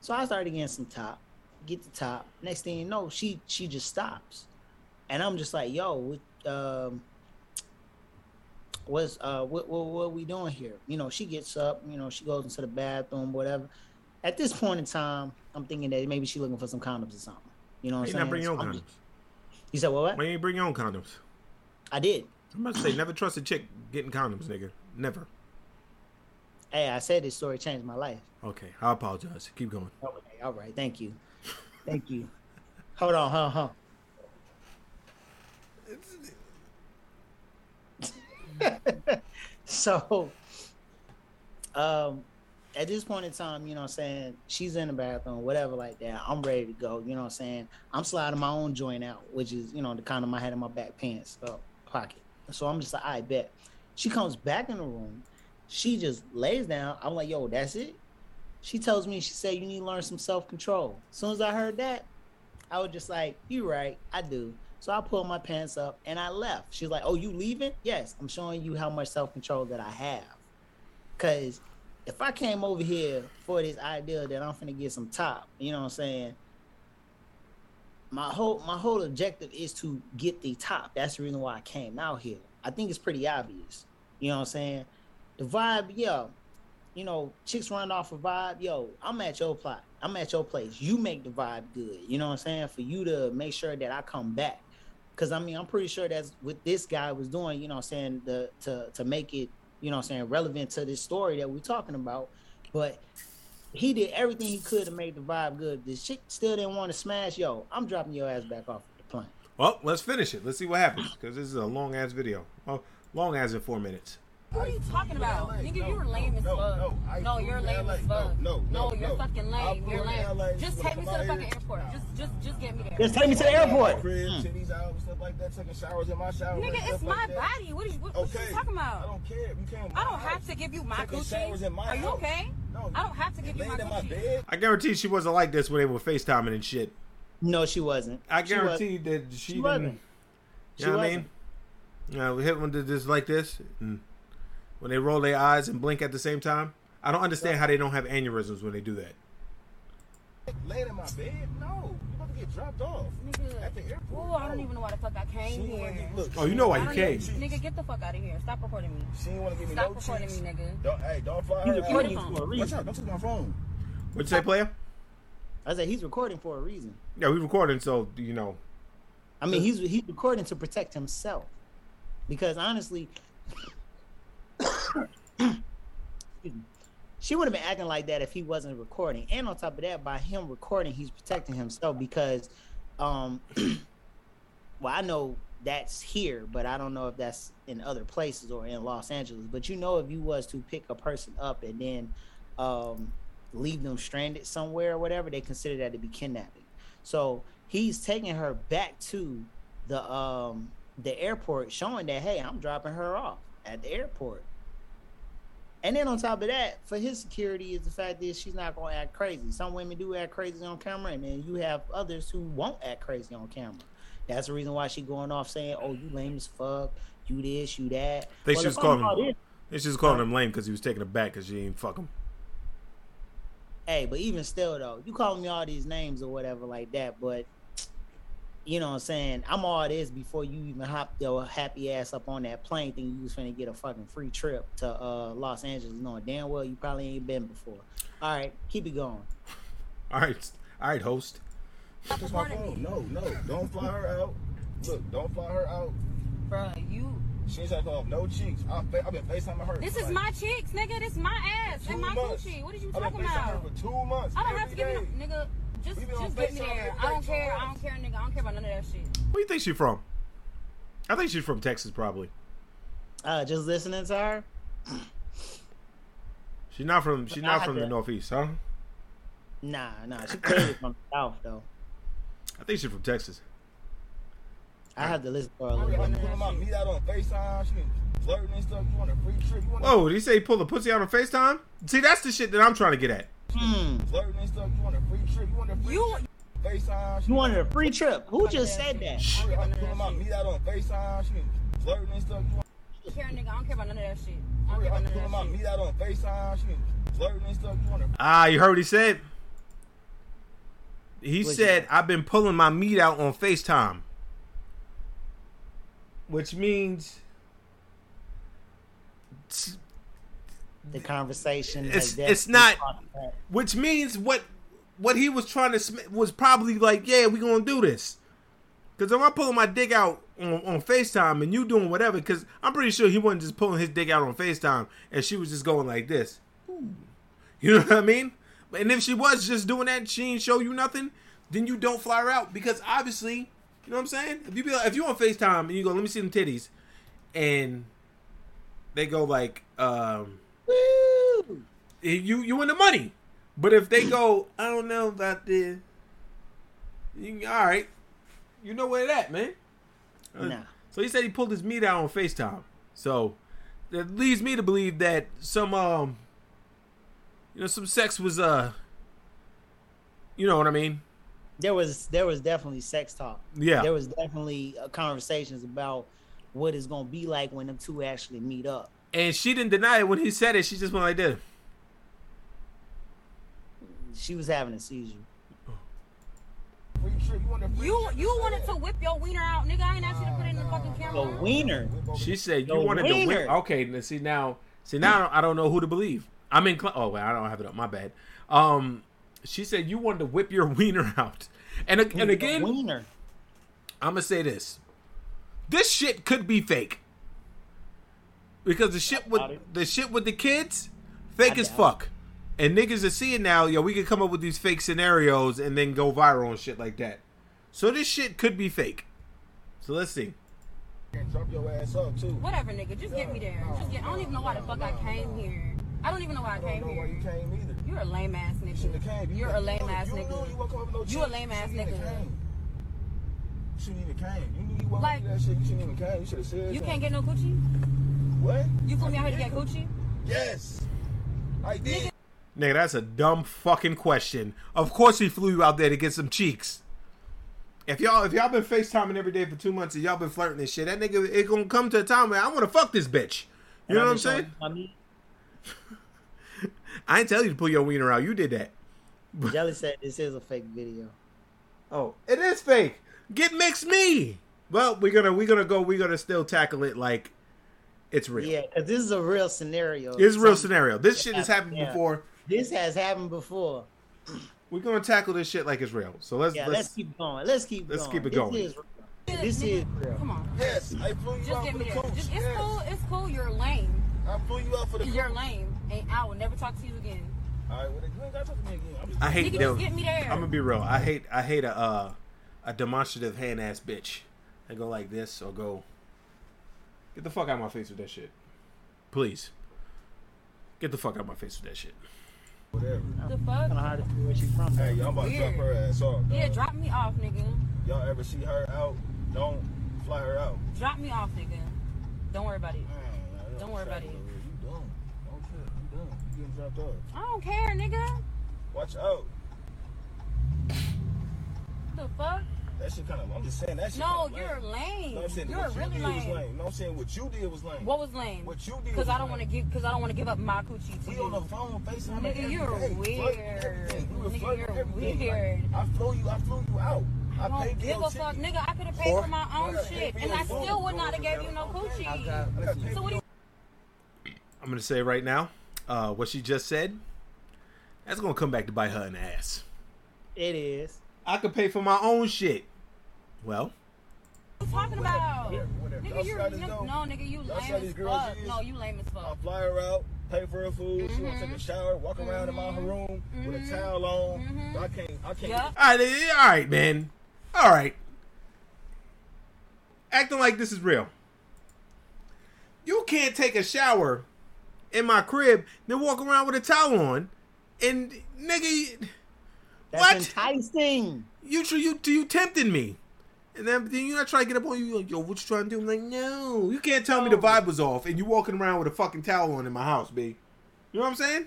So I started getting some top, get the top. Next thing you know, she she just stops, and I'm just like, yo, um, what's uh, what, what what are we doing here? You know, she gets up, you know, she goes into the bathroom, whatever. At this point in time, I'm thinking that maybe she's looking for some condoms or something. You know what I'm you saying? not bring your own So condoms? You said what? what? Why you bring your own condoms? I did. I'm about to say, never trust a chick getting condoms, nigga. Never. Hey, I said this story changed my life. Okay, I apologize. Keep going. Okay, all right. Thank you. Thank you. Hold on, huh, huh. so, um, at this point in time, you know what I'm saying, she's in the bathroom, whatever like that. I'm ready to go. You know what I'm saying? I'm sliding my own joint out, which is, you know, the kind of my head in my back pants uh, pocket. So I'm just like, I bet. She comes back in the room. She just lays down. I'm like, yo, that's it. She tells me, she said, you need to learn some self control. As soon as I heard that, I was just like, you right, I do. So I pulled my pants up and I left. She's like, oh, you leaving? Yes, I'm showing you how much self control that I have. Cause if I came over here for this idea that I'm finna get some top, you know what I'm saying? My whole my whole objective is to get the top. That's the reason why I came out here. I think it's pretty obvious. You know what I'm saying? The vibe, yo, you know, chicks run off a vibe, yo, I'm at your plot. I'm at your place. You make the vibe good. You know what I'm saying? For you to make sure that I come back. Cause I mean, I'm pretty sure that's what this guy was doing, you know I'm saying, the to to make it, you know I'm saying, relevant to this story that we're talking about. But he did everything he could to make the vibe good. This chick still didn't want to smash, yo, I'm dropping your ass back off the plane. Well, let's finish it. Let's see what happens because this is a long ass video. Well, long as in four minutes. What are you talking about? Nigga, No, you were lame as fuck. no, I No, you're lame LA. as fuck. No, no, you're fucking lame. You're lame. LA. Just Just take me to the fucking here. airport. Just, just, just get me there. Just take me to the airport. Crib, hmm. titties out, and stuff like that, taking showers in my shower. Nigga, it's my that. body. What are you, what, what you talking about? I don't care. You can't. I don't have to give you my Taking showers coochie. in my Are you okay? No, I don't have to give you my laying in my coochie. I guarantee she wasn't like this when they were FaceTiming and shit. No, she wasn't. I guarantee that she, She didn't. wasn't. You know what I mean? wasn't. You know, hit one just like this, and when they roll their eyes and blink at the same time. I don't understand how they don't have aneurysms when they do that. Laying in my bed? No, you about to get dropped off Nigga. at the airport. Oh, I don't even know why the fuck I came didn't here. get- look, Oh, you know why you came. even- Nigga, get the fuck out of here. Stop recording me. She didn't want to give me Stop no recording cheeks. me, nigga. Don't, hey, don't fly He's her recording Give me you the for a phone. Watch reason. out, don't take my phone. What'd you say, player? I said he's recording for a reason. Yeah, we recording, so you know. I mean, he's he's recording to protect himself. Because honestly, excuse me, she would have been acting like that if he wasn't recording. And on top of that, by him recording, he's protecting himself because, um, well, I know that's here, but I don't know if that's in other places or in Los Angeles. But you know, if you was to pick a person up and then um, leave them stranded somewhere or whatever, they consider that to be kidnapping. So he's taking her back to the um the airport, showing that hey, I'm dropping her off at the airport. And then on top of that, for his security is the fact that she's not gonna act crazy. Some women do act crazy on camera, and then you have others who won't act crazy on camera. That's the reason why she going off saying, "Oh, you lame as fuck, you this, you that." They Well, just if call I'm all him. They just calling him lame because he was taking it back because she ain't fuck him. Hey, but even still though, you calling me all these names or whatever like that, but you know what I'm saying? I'm all this before you even hop your happy ass up on that plane thinking you was finna get a fucking free trip to uh Los Angeles, knowing damn well you probably ain't been before. All right, keep it going. All right, all right, host. Stop That's my phone. No, no, don't fly her out. Look, don't fly her out. Bruh, you. She ain't talking off no cheeks. I've, I've been FaceTiming her. This for is like my cheeks, nigga. This is my ass and my months. coochie. What are you I've talking been FaceTiming about? her for two months. I don't have to give every you, day. nigga. Just, We been on just get me there. I don't care. I don't care, nigga. I don't care about none of that shit. Where do you think she's from? I think she's from Texas, probably. Uh just listening to her. She's not from. She's not had from the Northeast, huh? Nah, nah, she clearly from the south though. I think she's from Texas. I have to listen to her a I'm little I'm bit. pulling my meat out on FaceTime. She been flirting and stuff. You want a free trip? You want Whoa, did he say pull pulled a pussy out on FaceTime? See, that's the shit that I'm trying to get at. Hmm. flirting and stuff. You want a free trip? You want a free You- trip? FaceTime. She You wanted a free trip. Who just said that? I'm pulling my meat out on FaceTime. She flirting and stuff. You want care, nigga. I don't care about none of that shit. I don't care about none pulling of my shit. meat out on FaceTime. She flirting and stuff. You want a Ah, you heard what he said? He What'd said, you- I've been pulling my meat out on FaceTime. Which means. The conversation. It's- has it's not- Which means what what he was trying to sm- was probably like, yeah, we gonna do this. Because if I'm pulling my dick out on, on FaceTime and you doing whatever, because I'm pretty sure he wasn't just pulling his dick out on FaceTime and she was just going like this. Ooh. You know what I mean? And if she was just doing that she ain't show you nothing, then you don't fly her out because obviously, you know what I'm saying? If you be like, if you on FaceTime and you go, let me see them titties, and they go like, um, Woo! you you win the money. But if they go, I don't know about this. You, all right, you know where that man. Uh, Nah. So he said he pulled his meat out on Facetime. So that leads me to believe that some um, you know, some sex was uh, you know what I mean? There was there was definitely sex talk. Yeah. There was definitely uh, conversations about what it's gonna be like when them two actually meet up. And she didn't deny it when he said it. She just went like this. She was having a seizure. You want the free You wanted to whip your wiener out, nigga. I ain't asked you to put it in the fucking The camera. wiener. She said you The wanted to win. wiener. Okay, now see now, see now I don't, know who to believe. I'm in. Cl- Oh, wait, I don't have it up. My bad. Um, she said you wanted to whip your wiener out, and and again, wiener. I'm gonna say this: this shit could be fake because the shit with the shit with the kids, fake I as doubt fuck. And niggas are seeing now, yo, we can come up with these fake scenarios and then go viral and shit like that. So this shit could be fake. So let's see. And drop your ass up too. Whatever, nigga. Just get me there. Just get. I don't even know why the fuck I came here. I don't even know why I I don't came know why you came either. You're a lame ass You shouldn't have nigga. came. You You're a lame you know- ass you knew nigga. You, won't come with no You a lame ass nigga. You shouldn't even came. You knew you wasn't Like- that shit. You shouldn't even came. You should have said You something. can't get no coochie. What? You flew me out here to get coochie. Yes. I did. Nigga, that's a dumb fucking question. Of course he flew you out there to get some cheeks. If y'all if y'all been FaceTiming every day for two months and y'all been flirting and shit, that nigga it gonna come to a time where I wanna fuck this bitch. You know what I'm saying? I mean, I ain't tell you to pull your wiener out. You did that. Jelly said this is a fake video. Oh, it is fake. Get mixed me. Well, we're gonna we're gonna go. We're gonna still tackle it like it's real. Yeah, because this is a real scenario. It's a real Some- scenario. This shit has happened Yeah. before. This has happened before. We're gonna tackle this shit like it's real. So let's Yeah, let's, let's, keep going. Let's keep let's going. keep it This going. is real. This is real. Come on. Yes. I flew you Just out get for me the there. coach. Just, it's yes. cool. It's cool. You're lame. I flew you out for the You're coach. lame, and I will never talk to you again. All right. Well, you ain't got to talk to me again. I'm just I hate Nigga, yo, just get me there. I'm gonna be real. I hate I hate a uh, a demonstrative hand ass bitch. I go like this or go. Get the fuck out of my face with that shit, please. Get the fuck out of my face with that shit. whatever. The fuck? Kind fuck? of hard to see where she's from. Hey, y'all about to drop her ass off. Yeah, drop me off, nigga. Y'all ever see her out? Don't fly her out. Drop me off, nigga. Don't worry about it. Man, Don't worry about it. You dumb. Don't trip. You dumb. You getting dropped off. I don't care, nigga. Watch out. What the fuck? That shit kind of. I'm just saying that shit. No, kinda you're lame. lame. No, I'm saying You're what you really did was lame. lame. No, I'm saying what you did was lame. What was lame? What you did Because I don't want to give. Because I don't want to give up my coochie to We you. on the phone, FaceTime Nigga, every you're day, weird. everything. We were Nigga, flirting you're everything. weird. Like, I flew you. I flew you out. I, I don't paid give a fuck, ticket. nigga. I could have paid for my own Whatever. shit, and I still would not have gave you no coochie. So what do you? I'm gonna say right now, uh, what she just said, that's gonna come back to bite her in the ass. It is. I could pay for my own shit. Well, What you talking about? Whatever, whatever. Nigga, Y'all you're see no, no, nigga, you Y'all see how lame as fuck. No, you lame as I fuck. fly her out, pay for her food. She want to take Mm-hmm. a shower, walk around in my mm-hmm. room with a mm-hmm. towel on. So I mm-hmm. can't. I can't. Yup. all right, all right, man, all right. Acting like this is real. You can't take a shower in my crib, then walk around with a towel on, and nigga, That's What? enticing. you you you tempting me. And then, then you not trying to get up on you, like, yo, what you trying to do? I'm like, no, you can't tell me the vibe was off, and you walking around with a fucking towel on in my house, b. You know what I'm saying?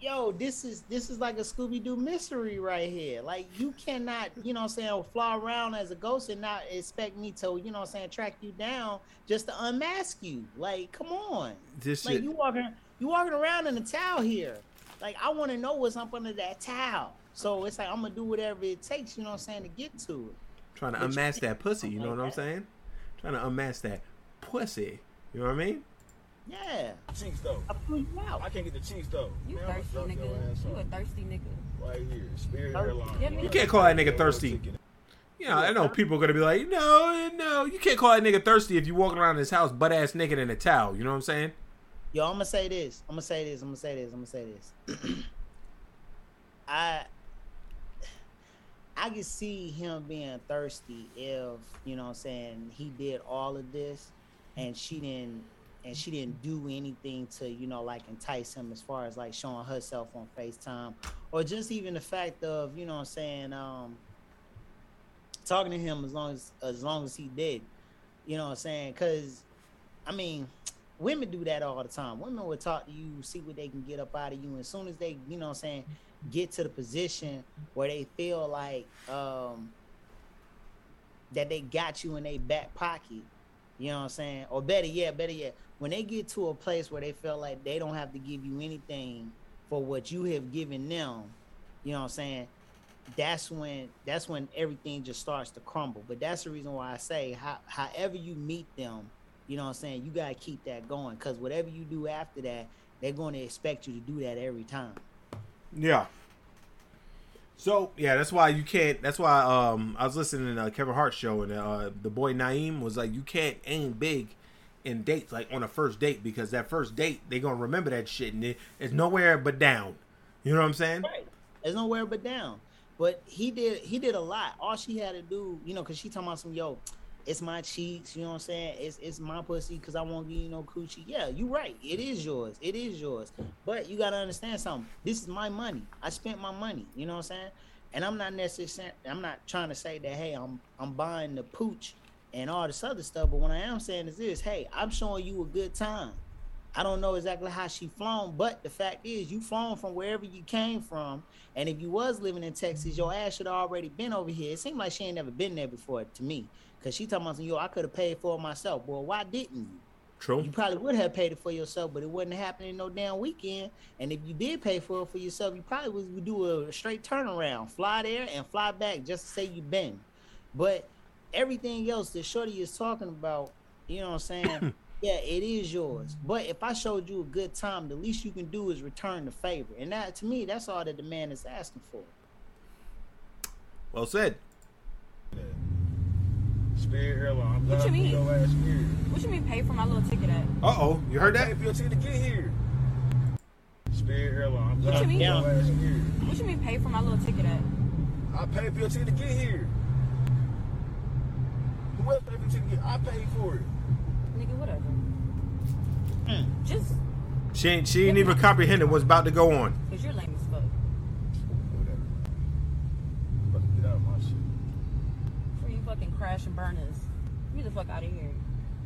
Yo, this is this is like a Scooby Doo mystery right here. Like you cannot, you know what I'm saying, fly around as a ghost and not expect me to, you know what I'm saying, track you down just to unmask you. Like, come on. This Like shit. you walking you walking around in a towel here. Like I want to know what's up under that towel. So it's like I'm gonna do whatever it takes, you know what I'm saying, to get to it. trying to But unmask that pussy. You know what I'm that. saying? Trying to unmask that pussy. You know what I mean? Yeah. Cheeks though. I flew you I can't get the cheeks though. You Man, thirsty nigga. You a thirsty nigga. Right here, Spirit Thirsty. Airlines. Get You can't call that nigga thirsty. Yeah, I know people are gonna be like, no, no, you can't call that nigga thirsty if you walking around his house butt ass naked in a towel. You know what I'm saying? Yo, I'm gonna say this. I'm gonna say this. I'm gonna say this. I'm gonna say this. I I can see him being thirsty if, you know what I'm saying, he did all of this and she didn't and she didn't do anything to you know like entice him as far as like showing herself on FaceTime or just even the fact of you know what I'm saying um talking to him as long as as long as he did you know what I'm saying? Because I mean women do that all the time. Women will talk to you see what they can get up out of you and as soon as they you know what I'm saying get to the position where they feel like um that they got you in their back pocket you know what I'm saying? Or better yet, better yet, when they get to a place where they feel like they don't have to give you anything for what you have given them, you know what I'm saying? That's when that's when everything just starts to crumble. But that's the reason why I say how, however you meet them, you know what I'm saying, you gotta keep that going. Cause whatever you do after that, they're gonna expect you to do that every time. Yeah. So yeah, that's why you can't. That's why um I was listening to Kevin Hart show and uh the boy Naeem was like, you can't aim big in dates like on a first date because that first date they gonna remember that shit and it, it's nowhere but down. You know what I'm saying? Right. There's nowhere but down. But he did he did a lot. All she had to do, you know, cause she talking about some yo, it's my cheeks, you know what I'm saying? It's it's my pussy because I won't give you no coochie. Yeah, you're right. It is yours. It is yours. But you gotta understand something. This is my money. I spent my money. You know what I'm saying? And I'm not necessarily I'm not trying to say that hey, I'm I'm buying the pooch and all this other stuff. But what I am saying is this, hey, I'm showing you a good time. I don't know exactly how she flown, but the fact is you flown from wherever you came from. And if you was living in Texas, your ass should already been over here. It seemed like she ain't never been there before to me. Cause she talking about yo, I could have paid for it myself. Well, why didn't you? True. You probably would have paid it for yourself, but it wasn't happening no damn weekend. And if you did pay for it for yourself, you probably would, would do a straight turnaround, fly there and fly back just to say you been. But everything else that Shorty is talking about, you know what I'm saying? yeah, it is yours. But if I showed you a good time, the least you can do is return the favor. And that to me, that's all that the man is asking for. Well said. Spirit Airline. I'm What you mean? Your ass What you mean pay for my little ticket at? Uh oh, you heard that? Pay that? for your ticket to get here. Spirit Airline. I'm What you mean? Your ass Spirit. What you mean pay for my little ticket at? I paid for your ticket to get here. Who else paid for your ticket to get? I paid for it. Nigga, whatever. Hmm. Just She ain't she ain't even comprehended what's about to go on. cause you're lame as fuck. Whatever. About to get out of my shit. For you fucking crash and burners. Get the fuck out of here.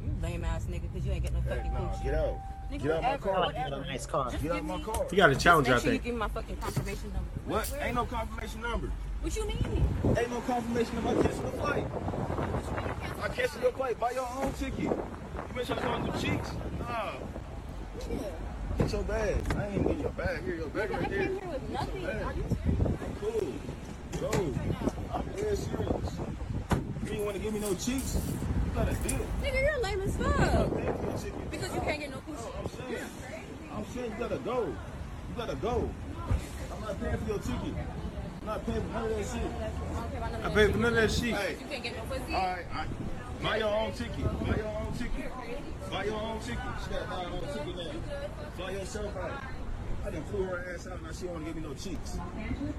You lame ass nigga cause you ain't getting no Hey, fucking nah, coochie. get out. Nigga, Get out my whatever, car. whatever. Nice car. Just Get out give my car. You got a challenge make out sure you there. give me my fucking confirmation number. What? Where- Ain't no confirmation number. What you mean? Ain't no confirmation number. I cancel the flight. I cancel your flight. Buy your own ticket. You make sure to come to cheeks. Nah. Get your bag. I ain't even getting your bag. Here, your bag I right came there. here with nothing. Are you serious? I'm cool. Go. I'm dead serious. You ain't want to give me no cheeks? You got a deal. Nigga, you're lame as fuck. paying for your ticket. Because you can't get no oh, I'm coochie. saying. I'm saying you gotta go. You gotta go. I'm not paying for your ticket. I'm not paying for none of that shit. I don't care about none I of paid for none of that shit. Hey. You can't get no pussy. all right, all right. Buy your own ticket. Buy your own ticket. Buy your own ticket. She gotta buy her own ticket now. Fly yourself out. I done flew her ass out. Now she don't wanna give me no cheeks.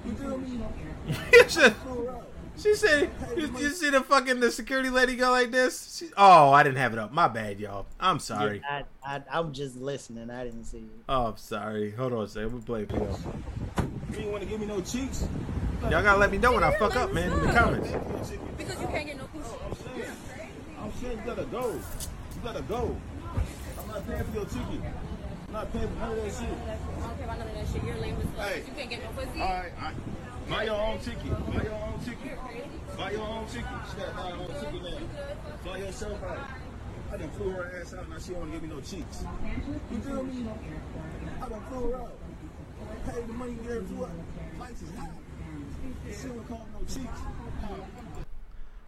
You feel me? she, Flew her out. She said, you, you see the fucking the security lady go like this? She, oh, I didn't have it up. My bad, y'all. I'm sorry. I, I, I'm just listening. I didn't see it. Oh, I'm sorry. Hold on a second. We'll play it for y'all. You ain't wanna give me no cheeks? Y'all gotta let me know when I fuck up, man, in the comments. Pay for your ticket. Because you can't get no oh, coochie. I'm saying, I'm saying you gotta go. You gotta go. I'm not paying for your ticket. I'm not paying for none of that shit. I don't care about none of that shit. You're lame as fuck. Hey. You can't get no pussy. All right, all right. Buy your own ticket. Buy your own ticket. Buy your own ticket. She gotta buy her own ticket now. Fly yourself out. I done flew her ass out. Now she don't give me no cheeks. You feel me? I done flew her out. I paid the money there flew out. Flights is high. She don't call no cheeks.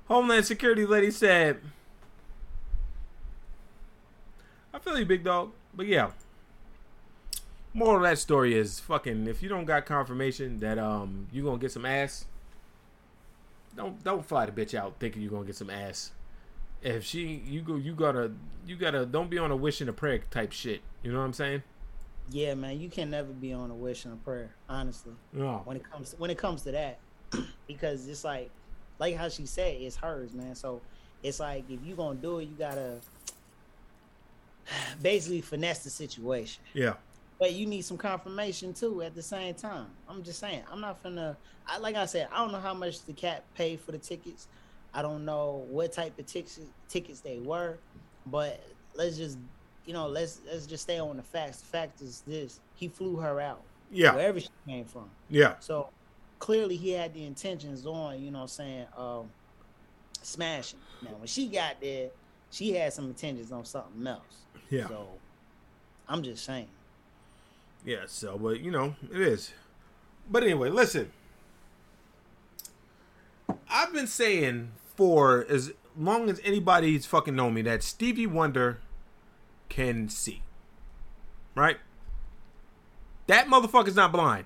Homeland Security lady said, I feel you, big dog. But yeah. Moral of that story is fucking if you don't got confirmation that um you gonna get some ass, don't don't fly the bitch out thinking you're gonna get some ass. If she you go you gotta you gotta don't be on a wish and a prayer type shit. You know what I'm saying? Yeah, man, you can never be on a wish and a prayer, honestly. No. When it comes to, when it comes to that, because it's like, like how she said, it's hers, man. So it's like if you gonna do it, you gotta, basically finesse the situation. Yeah. But you need some confirmation too at the same time. I'm just saying, I'm not finna. I, like I said, I don't know how much the cat paid for the tickets. I don't know what type of tickets tickets they were, but let's just, you know, let's let's just stay on the facts. The fact is this: he flew her out, Yeah. wherever she came from. Yeah. So clearly he had the intentions on, you know, what I'm saying, um, smashing. Now when she got there, she had some intentions on something else. Yeah. So I'm just saying. Yeah, so but you know, it is. But anyway, listen. I've been saying for as long as anybody's fucking known me that Stevie Wonder can see. Right? That motherfucker's not blind.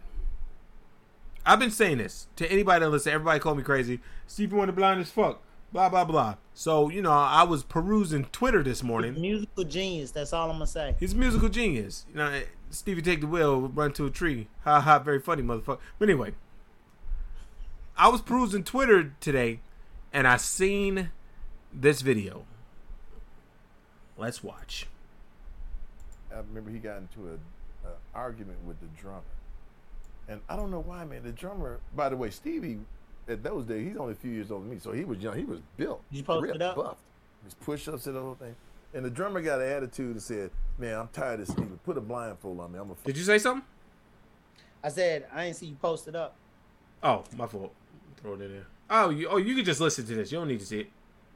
I've been saying this to anybody that listen. Everybody call me crazy. Stevie Wonder blind as fuck. Blah blah blah. So you know, I was perusing Twitter this morning. Musical genius. That's all I'm gonna say. He's a musical genius. You know, Stevie take the wheel, run to a tree. Ha ha, very funny, motherfucker. But anyway, I was perusing Twitter today, and I seen this video. Let's watch. I remember he got into a, a argument with the drummer, and I don't know why, man. The drummer, by the way, Stevie, at those days, he's only a few years older than me, so he was young. He was built, You posted ripped, up? buffed. His push-ups and the whole thing. And the drummer got an attitude and said, "Man, I'm tired of Stevie. Put a blindfold on me. I'm a." Did you say something? I said I didn't see you posted up. Oh, my fault. Throw it in there. Oh, you, oh, you can just listen to this. You don't need to see it.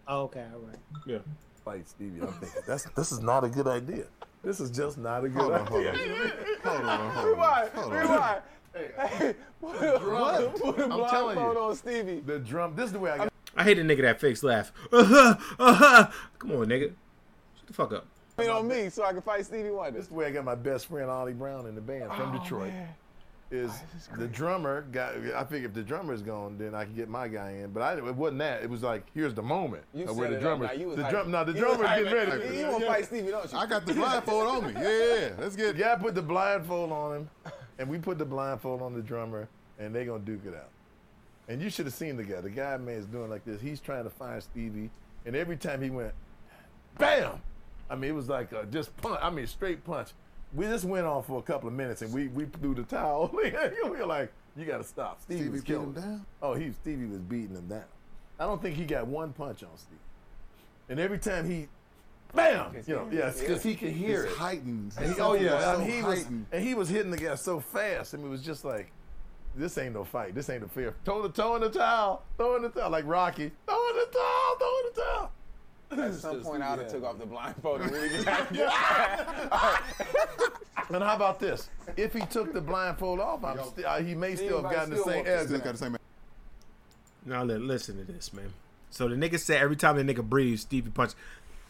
Oh, okay, all right. Yeah. fight Stevie. I'm thinking that's this is not a good idea. This is just not a good Hold on, hold idea. on. Hold on, hold on. Hold on. What? Put a I'm telling you. on Stevie. The drum. This is the way I got. I hate a nigga that fakes laugh. Uh-huh, uh-huh. Come on, nigga. Shut the fuck up. on me so I can fight Stevie Wonder. This is the way I got my best friend Ollie Brown in the band from Oh, Detroit. man. Is the drummer got? I think if the drummer's gone, then I can get my guy in. But I, it wasn't that. It was like here's the moment You of where the drummer. up. Now, the hyping. drum. No, the You drummer's getting ready. You, you want to fight Stevie, don't you? I got the blindfold on me. Yeah, yeah. Let's get. get. guy put the blindfold on him, and we put the blindfold on the drummer, and they gonna duke it out. And you should have seen the guy. The guy man is doing like this. He's trying to find Stevie, and every time he went, bam! I mean, it was like uh, just punch. I mean, straight punch. We just went on for a couple of minutes, and we we threw the towel. we were like, you got to stop. Stevie, Stevie was beat him down? Oh, he Stevie was beating him down. I don't think he got one punch on Stevie. And every time he, bam! You know, yes, because he could hear It's it. heightened. And he, oh yeah, So I mean, he was, and he was hitting the guy so fast. I mean, it was just like, this ain't no fight. This ain't a fair. Toe to toe in the towel, throw in the towel like Rocky. Throw in the towel, throw in the towel. At some point, I would have took off the blindfold and really just And how about this? If he took the blindfold off, I'm sti- uh, he may still have might gotten the still same. want- Yeah, Still got the same. Now li- listen to this, man. So the nigga said every time the nigga breathes, Stevie punch.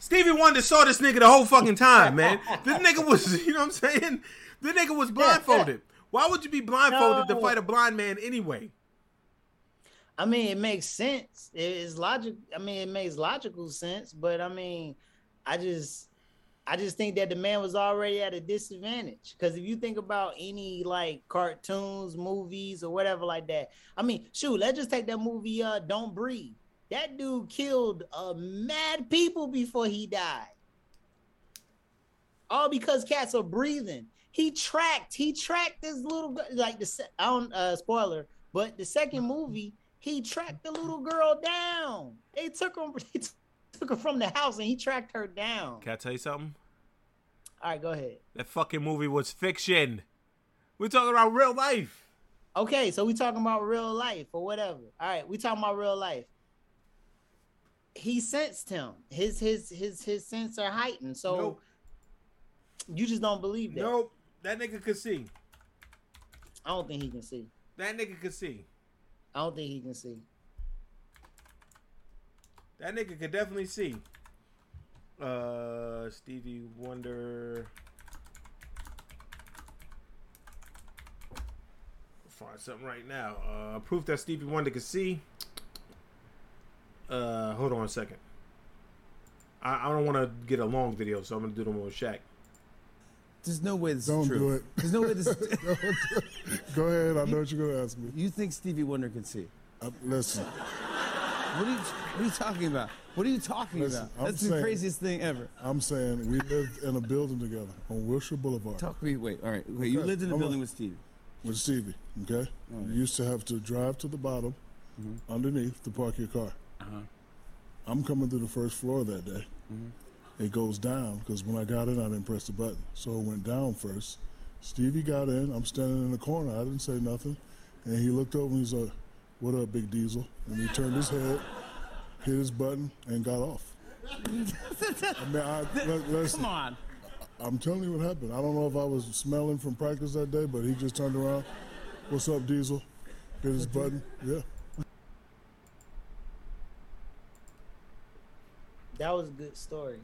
Stevie Wonder saw this nigga the whole fucking time, man. This nigga was, you know what I'm saying? The nigga was blindfolded. Why would you be blindfolded to fight a blind man anyway? I mean, it makes sense. It is logic. I mean, it makes logical sense. But I mean, I just, I just think that the man was already at a disadvantage. Because if you think about any like cartoons, movies, or whatever like that, I mean, shoot, let's just take that movie, uh, Don't Breathe. That dude killed uh, mad people before he died. All because cats are breathing. He tracked. He tracked this little girl. Like the I don't uh, spoiler, but the second movie, he tracked the little girl down. They took him. They took her from the house and he tracked her down. Can I tell you something? All right, go ahead. That fucking movie was fiction. We're talking about real life. Okay, so we talking about real life or whatever. All right, we talking about real life. He sensed him. His his his his sense are heightened. So Nope. you just don't believe that. Nope. That nigga could see. I don't think he can see. That nigga could see. I don't think he can see. That nigga could definitely see. Uh, Stevie Wonder. Find something right now. Uh, proof that Stevie Wonder could see. Uh, hold on a second. I, I don't want to get a long video, so I'm gonna do them with Shaq. There's no way this Don't is true. do it. There's no way this. Go ahead. I know what you're gonna ask me. you think Stevie Wonder can see? Uh, listen, What are you, what are you talking about? What are you talking Listen, about? I'm That's the saying- craziest thing ever. I'm saying we lived in a building together on Wilshire Boulevard. Talk to me. Wait, all right. Wait, you Okay, lived in a I'm building a- with Stevie. with Stevie. Okay, you used to have to drive to the bottom, Mm-hmm. underneath to park your car. Uh-huh. I'm coming to the first floor that day. Mm-hmm. It goes down because when I got in, I didn't press the button, so it went down first. Stevie got in. I'm standing in the corner. I didn't say nothing, and he looked over and he's like, "What up, Big Diesel?" And he turned his head, hit his button, and got off. I mean, I, li- listen, Come on. I'm telling you what happened. I don't know if I was smelling from practice that day, but he just turned around. What's up, Diesel? Hit his button. Yeah. That was a good story.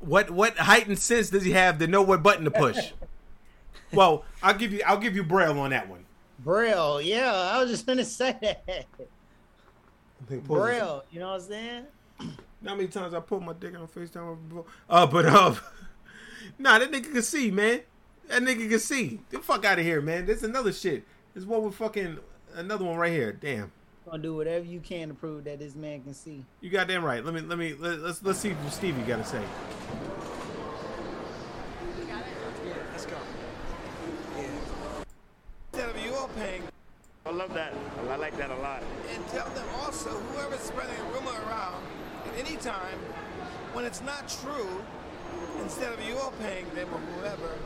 What what heightened sense does he have to know what button to push? well, I'll give you I'll give you Braille on that one. Braille, yeah, I was just gonna say that. Braille, you know what I'm saying? How many times I put my dick on FaceTime before? Uh, but uh, nah, that nigga can see, man. That nigga can see. Get the fuck out of here, man. There's another shit. There's one with fucking another one right here. Damn. Gonna do whatever you can to prove that this man can see. You got damn right. Let me let me let, let's let's see what Stevie got to say. Let's go. Instead of you all paying, I love that. I like that a lot. and tell them also, whoever's spreading a rumor around at any time, when it's not true, instead of you all paying them or whoever,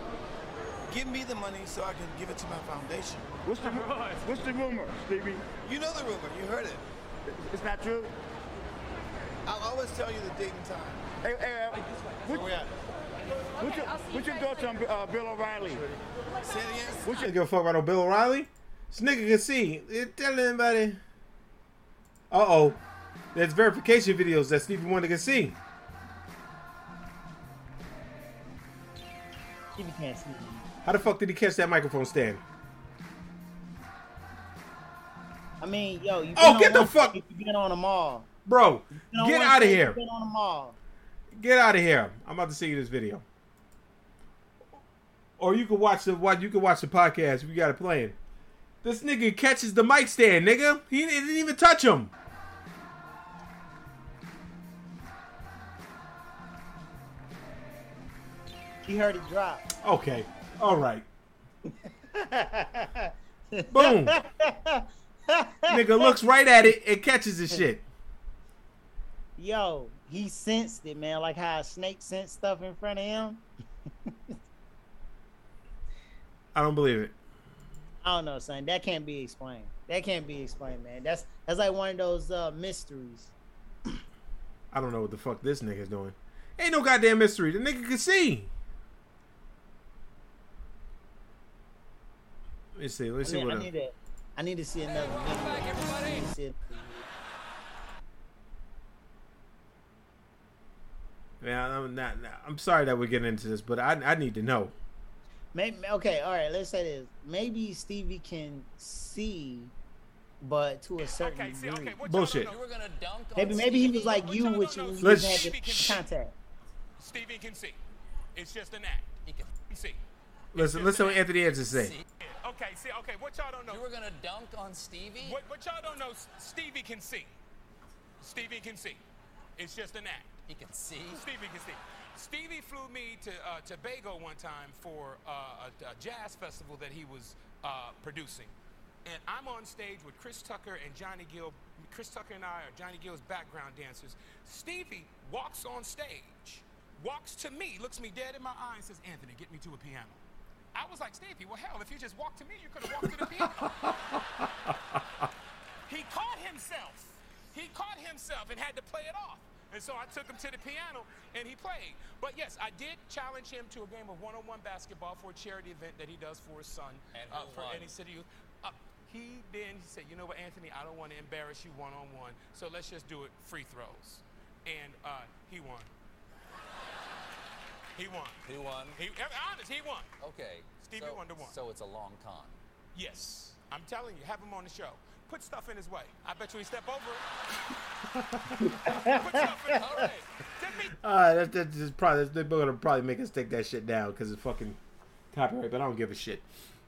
give me the money so I can give it to my foundation. What's the rumor? What's the rumor, Stevie? You know the rumor. You heard it. It's not true. I'll always tell you the date and time. Hey, hey, uh, what, what's, your, what's your thoughts on uh, Bill O'Reilly? Say it again. What's your give a fuck about no Bill O'Reilly? This nigga can see. Eh, Tell anybody. Uh oh. There's verification videos that Stevie Wonder can see. Stevie can't see. How the fuck did he catch that microphone stand? I mean, yo, you. Oh, get the fuck- You been on the mall. Bro, get out of here. Been on the mall. Get out of here. I'm about to see you this video. Or you can watch the what you can watch the podcast. We got it playing. This nigga catches the mic stand, nigga. He didn't even touch him. He heard it drop. Okay. All right. Boom. nigga looks right at it and catches the shit. Yo, he sensed it, man. Like how a snake sense stuff in front of him. I don't believe it. I don't know, son. That can't be explained. That can't be explained, man. That's that's like one of those uh, mysteries. I don't know what the fuck this nigga's doing. Ain't no goddamn mystery. The nigga can see. Me see. Let me I see need, what. I need to, I need to see another video. I need to see it. Yeah, I'm not, not- I'm sorry that we're getting into this, but I I need to know. Maybe, okay, all right. Let's say this. Maybe Stevie can see, but to a certain degree. Bullshit. Maybe maybe he was like you, which you Let's- had the contact. Stevie can see. It's just an act. He can see. Listen, listen to what Anthony Anderson say. Okay, see, okay, what y'all don't know. You were gonna dunk on Stevie? What, what y'all don't know, Stevie can see. Stevie can see. It's just an act. He can see. Stevie can see. Stevie flew me to uh, Tobago one time for uh, a, a jazz festival that he was uh, producing. And I'm on stage with Chris Tucker and Johnny Gill. Chris Tucker and I are Johnny Gill's background dancers. Stevie walks on stage, walks to me, looks me dead in my eye, and says, Anthony, get me to a piano. I was like, Stevie, well, hell, if you just walked to me, you could have walked to the piano. he caught himself. He caught himself and had to play it off. And so I took him to the piano and he played. But yes, I did challenge him to a game of one-on-one basketball for a charity event that he does for his son uh, for any city youth. Uh, he then he said, you know what, Anthony, I don't want to embarrass you one-on-one, so let's just do it free throws. And uh, he won. He won. He won. He, honest, he won. Okay. Stevie so, Wonder won. So it's a long con. Yes, I'm telling you, have him on the show. Put stuff in his way. I bet you he step over it. Put stuff in his way. Just be- Uh, that, that just probably they're gonna probably make us take that shit down because it's fucking copyright. But I don't give a shit.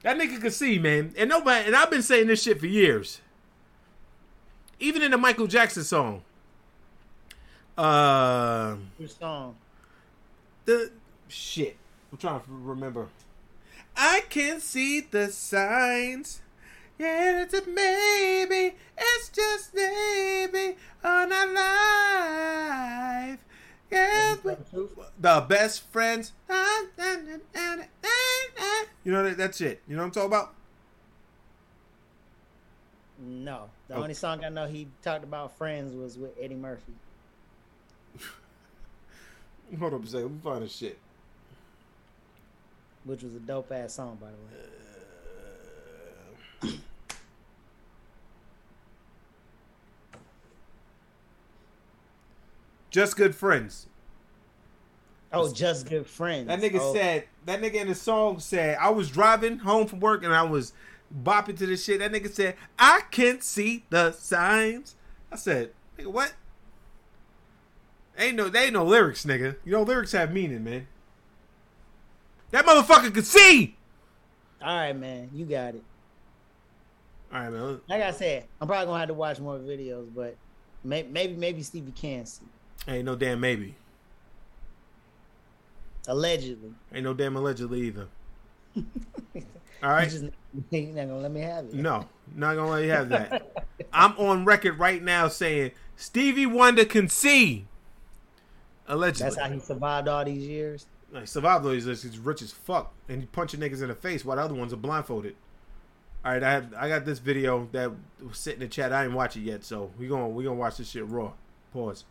That nigga can see, man, and nobody. And I've been saying this shit for years. Even in the Michael Jackson song, Uh, Which song? the shit. I'm trying to remember. I can see the signs. Yeah, it's a maybe. It's just maybe on our life. Yeah, the best friends. Ah, you know that that's it. You know what I'm talking about? No. The Oh. only song I know he talked about friends was with Eddie Murphy. Hold up a second. Let me find this shit. Which was a dope ass song, by the way. Just good friends. Oh, just good friends. That nigga Oh, said that nigga in the song said I was driving home from work and I was bopping to this shit. That nigga said I can't see the signs. I said, nigga, what? Ain't no, they ain't no lyrics, nigga. You know lyrics have meaning, man. That motherfucker could see. All right, man, you got it. All right, man. Like I said, I'm probably gonna have to watch more videos, but may, maybe maybe Stevie can see. Ain't no damn maybe. Allegedly. Ain't no damn allegedly either. All right. You just he not gonna let me have it. No, not gonna let you have that. I'm on record right now saying Stevie Wonder can see. Allegedly. That's how he survived all these years. Like survival though, he's, he's rich as fuck, and he punching niggas in the face while the other ones are blindfolded. All right, I have I got this video that was sitting in the chat. I didn't watch it yet, so we gonna we gonna watch this shit raw. Pause.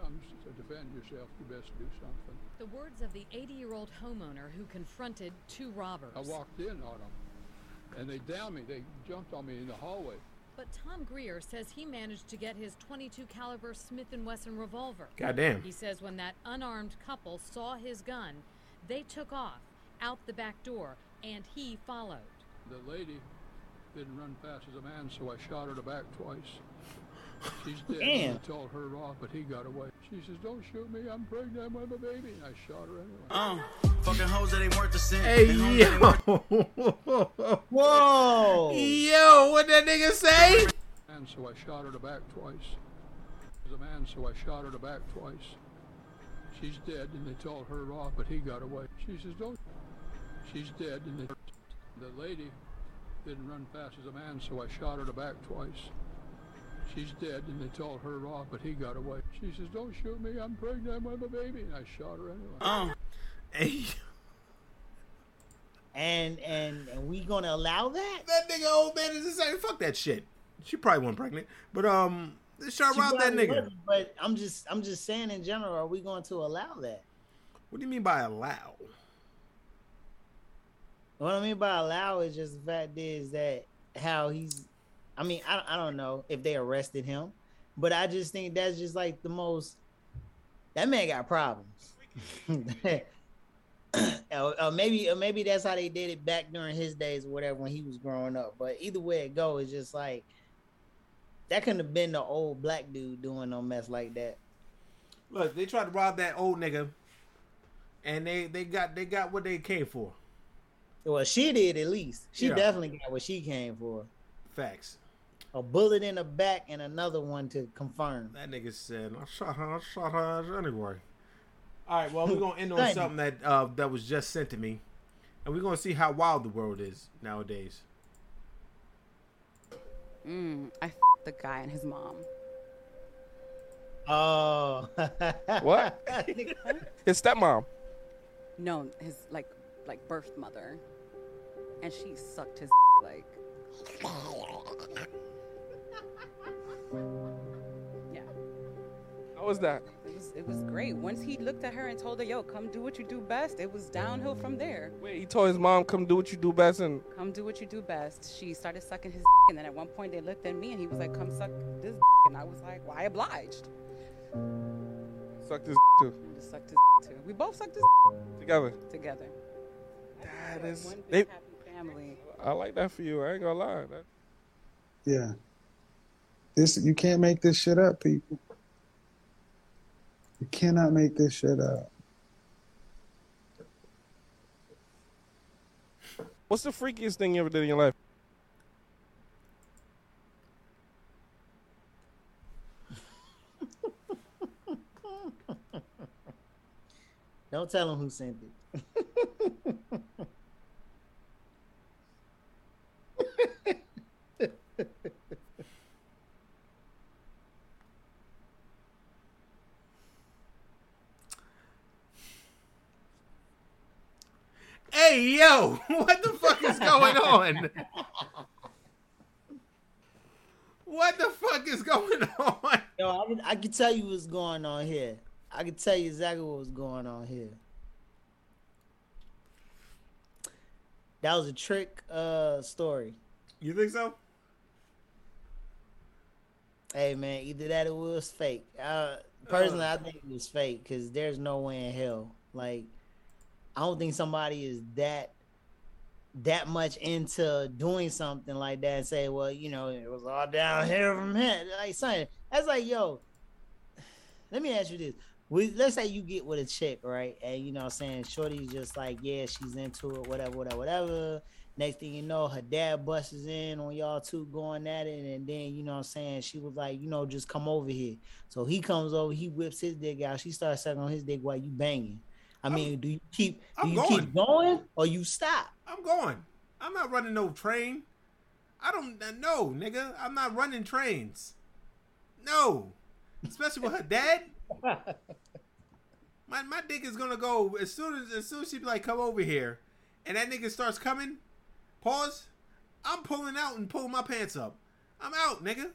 Um, to defend yourself, you best do something. The words of the 80 year old homeowner who confronted two robbers. I walked in on them, and they downed me. They jumped on me in the hallway. But Tom Greer says he managed to get his 22 caliber Smith & Wesson revolver. Goddamn. He says when that unarmed couple saw his gun, they took off out the back door and he followed. The lady didn't run fast as a man, so I shot her in the back twice. She's dead. Damn. I told her off, but he got away. She says, "Don't shoot me. I'm pregnant with a baby." And I shot her anyway. Uh, fucking hoes that ain't worth the cent. Hey Them hoes that ain't worth- yo, Whoa, yo, what that nigga say? And so I shot her in the back twice. As a man, so I shot her in the back twice. She's dead, and they told her off, but he got away. She says, "Don't." She's dead, and they... the lady didn't run fast as a man, so I shot her in the back twice. She's dead, and they told her off, but he got away. She says, "Don't shoot me. I'm pregnant I'm with a baby," and I shot her anyway. Oh. Hey, and and and we gonna allow that? that nigga old man is insane. Fuck that shit. She probably wasn't pregnant, but um, they shot She around that nigga. wasn't, But I'm just I'm just saying in general, are we going to allow that? What do you mean by allow? What I mean by allow is just the fact is that how he's. I mean, I, I don't know if they arrested him, but I just think that's just like the most. That man got problems. or, or maybe or maybe that's how they did it back during his days or whatever when he was growing up. But either way it go, it's just like that couldn't have been the old black dude doing no mess like that. Look, they tried to rob that old nigga, and they they got they got what they came for. Well, she did at least. She Yeah. definitely got what she came for. Facts. A bullet in the back and another one to confirm. That nigga said, "I shot her. I shot her anyway." All right, well, we're gonna end on something that uh, that was just sent to me, and we're gonna see how wild the world is nowadays. Mm, I f- the guy and his mom. Oh. What? His stepmom. No, his like like birth mother, and she sucked his like. Yeah, How was that? it was it was great. Once he looked at her and told her, "Yo, come do what you do best," it was downhill from there. Wait, he told his mom, "Come do what you do best," and Come do what you do best. She started sucking his, dick, and then at one point they looked at me and he was like, "Come suck this," dick. and I was like, "Why obliged?" sucked his too And just sucked his too. We both sucked his together. together. That We're one They, big happy family. I like that for you. I ain't gonna lie. That, Yeah. This you can't make this shit up, people. You cannot make this shit up. What's the freakiest thing you ever did in your life? Don't tell him who sent it. Hey yo, what the fuck is going on? What the fuck is going on? Yo, I can, I can tell you what's going on here. I can tell you exactly what was going on here. That was a trick uh story. You think so? Hey man, either that or it was fake. Uh, personally, I think it was fake because there's no way in hell. Like, I don't think somebody is that that much into doing something like that and say, well, you know, it was all down here from here. Like, son, that's like, yo. Let me ask you this: we, Let's say you get with a chick, right? And you know, what I'm saying, Shorty's just like, yeah, she's into it, whatever, whatever, whatever. Next thing you know, her dad busts in on y'all two going at it, and then you know what I'm saying, she was like, you know, just come over here. So he comes over, he whips his dick out, she starts sucking on his dick while you banging. I mean, do you keep do I'm you going. keep going or you stop? I'm going. I'm not running no train. I don't know, nigga. I'm not running trains. No. Especially with her dad. My my dick is gonna go as soon as as soon as she be like, come over here, and that nigga starts coming. Pause. I'm pulling out and pulling my pants up. I'm out, nigga.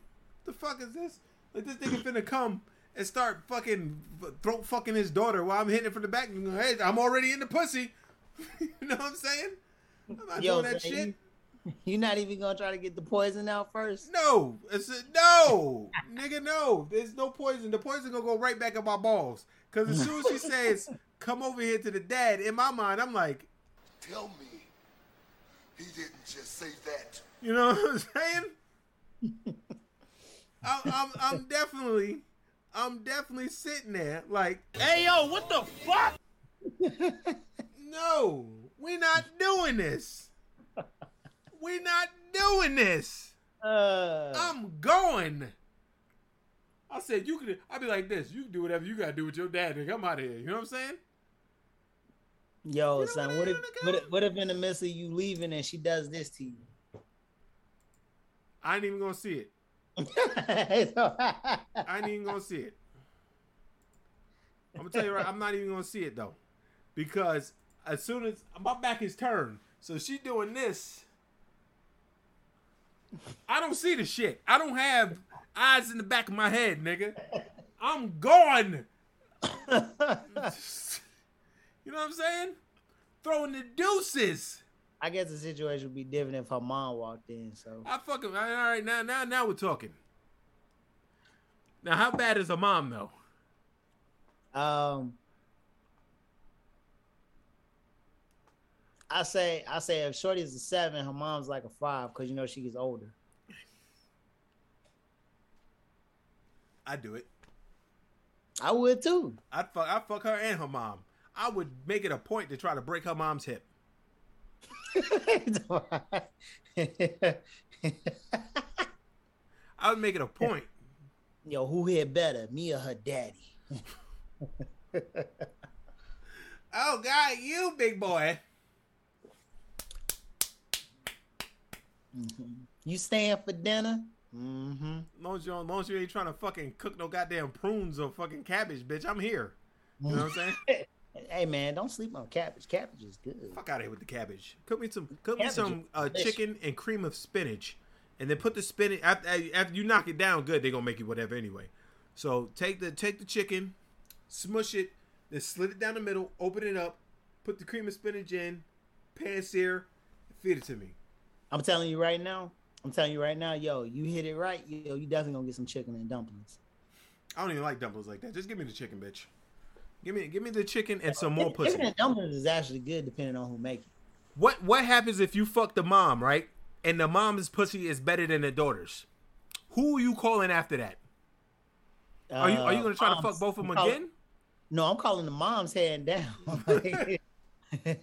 The fuck is this? Like this nigga finna come and start fucking throat fucking his daughter while I'm hitting it from the back. And go, hey, I'm already in the pussy. you know what I'm saying? I'm not Yo, doing that so shit. you- You're not even gonna try to get the poison out first? No, it's a, no, nigga, no. There's no poison. The poison gonna go right back in my balls. Cause as soon as she says, "Come over here to the dad," in my mind, I'm like, Tell me he didn't just say that. you know what I'm saying? I'm, I'm, I'm definitely, I'm definitely sitting there like, hey yo, what the fuck? no, we're not doing this. We're not doing this. Uh, I'm going. I said you could. I'd be like this. You can do whatever you gotta do with your dad. Nigga, I'm out of here. You know what I'm saying? Yo, son, what if, what if what if in the midst of you leaving and she does this to you? I ain't even gonna see it. I ain't even gonna see it. I'm gonna tell you right. I'm not even gonna see it though, because as soon as my back is turned, so she doing this. I don't see the shit. I don't have eyes in the back of my head, nigga. I'm gone. you know what I'm saying? Throwing the deuces. I guess the situation would be different if her mom walked in. So I fucking I all right now. Now, now we're talking. Now, how bad is a mom though? Um, I say, I say, if Shorty's a seven, her mom's like a five because you know she gets older. I do it. I would too. I'd fuck. I fuck her and her mom. I would make it a point to try to break her mom's hip. I would make it a point. Yo, who hit better, me or her daddy? Oh God, you big boy. You staying for dinner? Mm-hmm. Long as you, long as you ain't trying to fucking cook no goddamn prunes or fucking cabbage, bitch, I'm here. You know what I'm saying? Hey man, don't sleep on cabbage. Cabbage is good. Fuck out of here with the cabbage. Cook me some, cook me some uh, chicken and cream of spinach, and then put the spinach after, after you knock it down good. They're gonna make you whatever anyway. So take the take the chicken, smush it, then slit it down the middle, open it up, put the cream of spinach in, pan sear, feed it to me. I'm telling you right now. I'm telling you right now, yo, you hit it right, yo, you definitely gonna get some chicken and dumplings. I don't even like dumplings like that. Just give me the chicken, bitch. Give me give me the chicken and some more Chicken pussy. and dumplings is actually good depending on who make it. What what happens if you fuck the mom, right? And the mom's pussy is better than the daughter's? Who are you calling after that? Are you are you Uh, gonna try to fuck both of them call- again? No, I'm calling the moms hand down.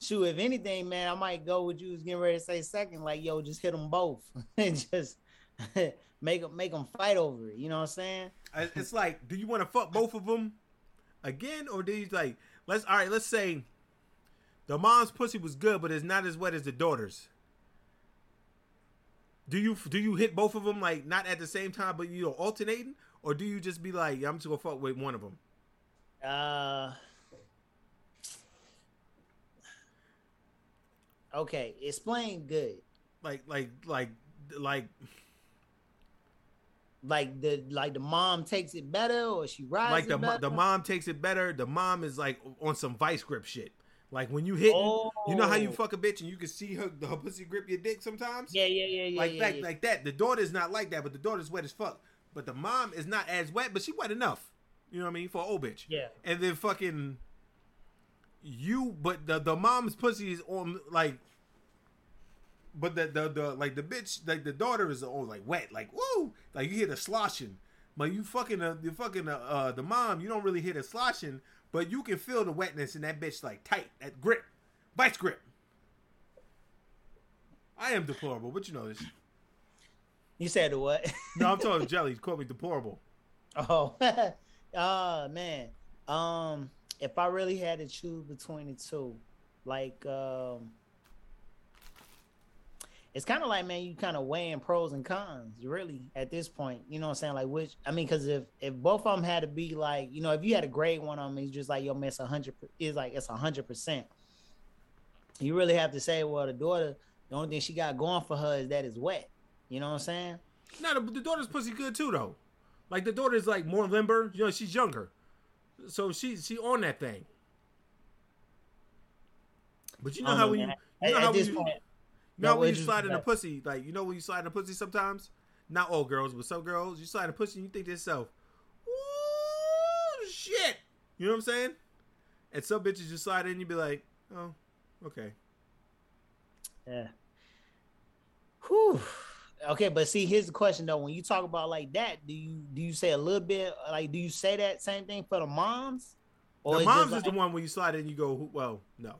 Shoot, if anything, man, I might go with you. Was getting ready to say second, like, yo, just hit them both and just make them make them fight over it. You know what I'm saying? It's like, do you want to fuck both of them, again, or do you like let's all right? Let's say the mom's pussy was good, but it's not as wet as the daughter's. Do you do you hit both of them like not at the same time, but you know alternating, or do you just be like, I'm just gonna fuck with one of them? Uh. Okay, explain good. Like like like like Like the like the mom takes it better, or she rides like the better? the mom takes it better. The mom is like on some vice grip shit. Like when you hit, you know how you Oh. fuck a bitch and you can see her her pussy grip your dick sometimes. Yeah, yeah, yeah, yeah, Like yeah, that, yeah. like that. The daughter's not like that, but the daughter's wet as fuck. But the mom is not as wet, but she wet enough. You know what I mean for old bitch. Yeah. And then fucking you, but the the mom's pussy is on like. But the, the the like the bitch like the daughter is all like wet like woo like you hear the sloshing, but you fucking uh, you fucking uh, uh the mom you don't really hear the sloshing, but you can feel the wetness in that bitch like tight that grip, vice grip. I am deplorable, but you know this. You said what? No, I'm talking jelly. Call me deplorable. Oh, uh man. Um, if I really had to choose between the two, like um it's kind of like man, you kind of weighing pros and cons, really, at this point. You know what I'm saying? Like which I mean, because if if both of them had to be like, you know, if you had a grade one of them, it's just like yo, man, it's a hundred. It's like it's a hundred percent. You really have to say, well, the daughter, the only thing she got going for her is that it's wet. You know what I'm saying? No, the, the daughter's pussy good too though. Like the daughter's like more limber. You know, she's younger, so she she on that thing. But you know how know, when you you know At- how at this you, point, know when you slide in a pussy, like you know when you slide in a pussy sometimes. Not all girls, but some girls, you slide in a pussy and you think to yourself, "Ooh, shit," you know what I'm saying? And some bitches just slide in, and you be like, "Oh, okay." Yeah. Whew. Okay, but see, here's the question though. When you talk about like that, do you do you say a little bit like do you say that same thing for the moms? the it's mom's just is the one when you slide in, you go, "Who- "Well, no."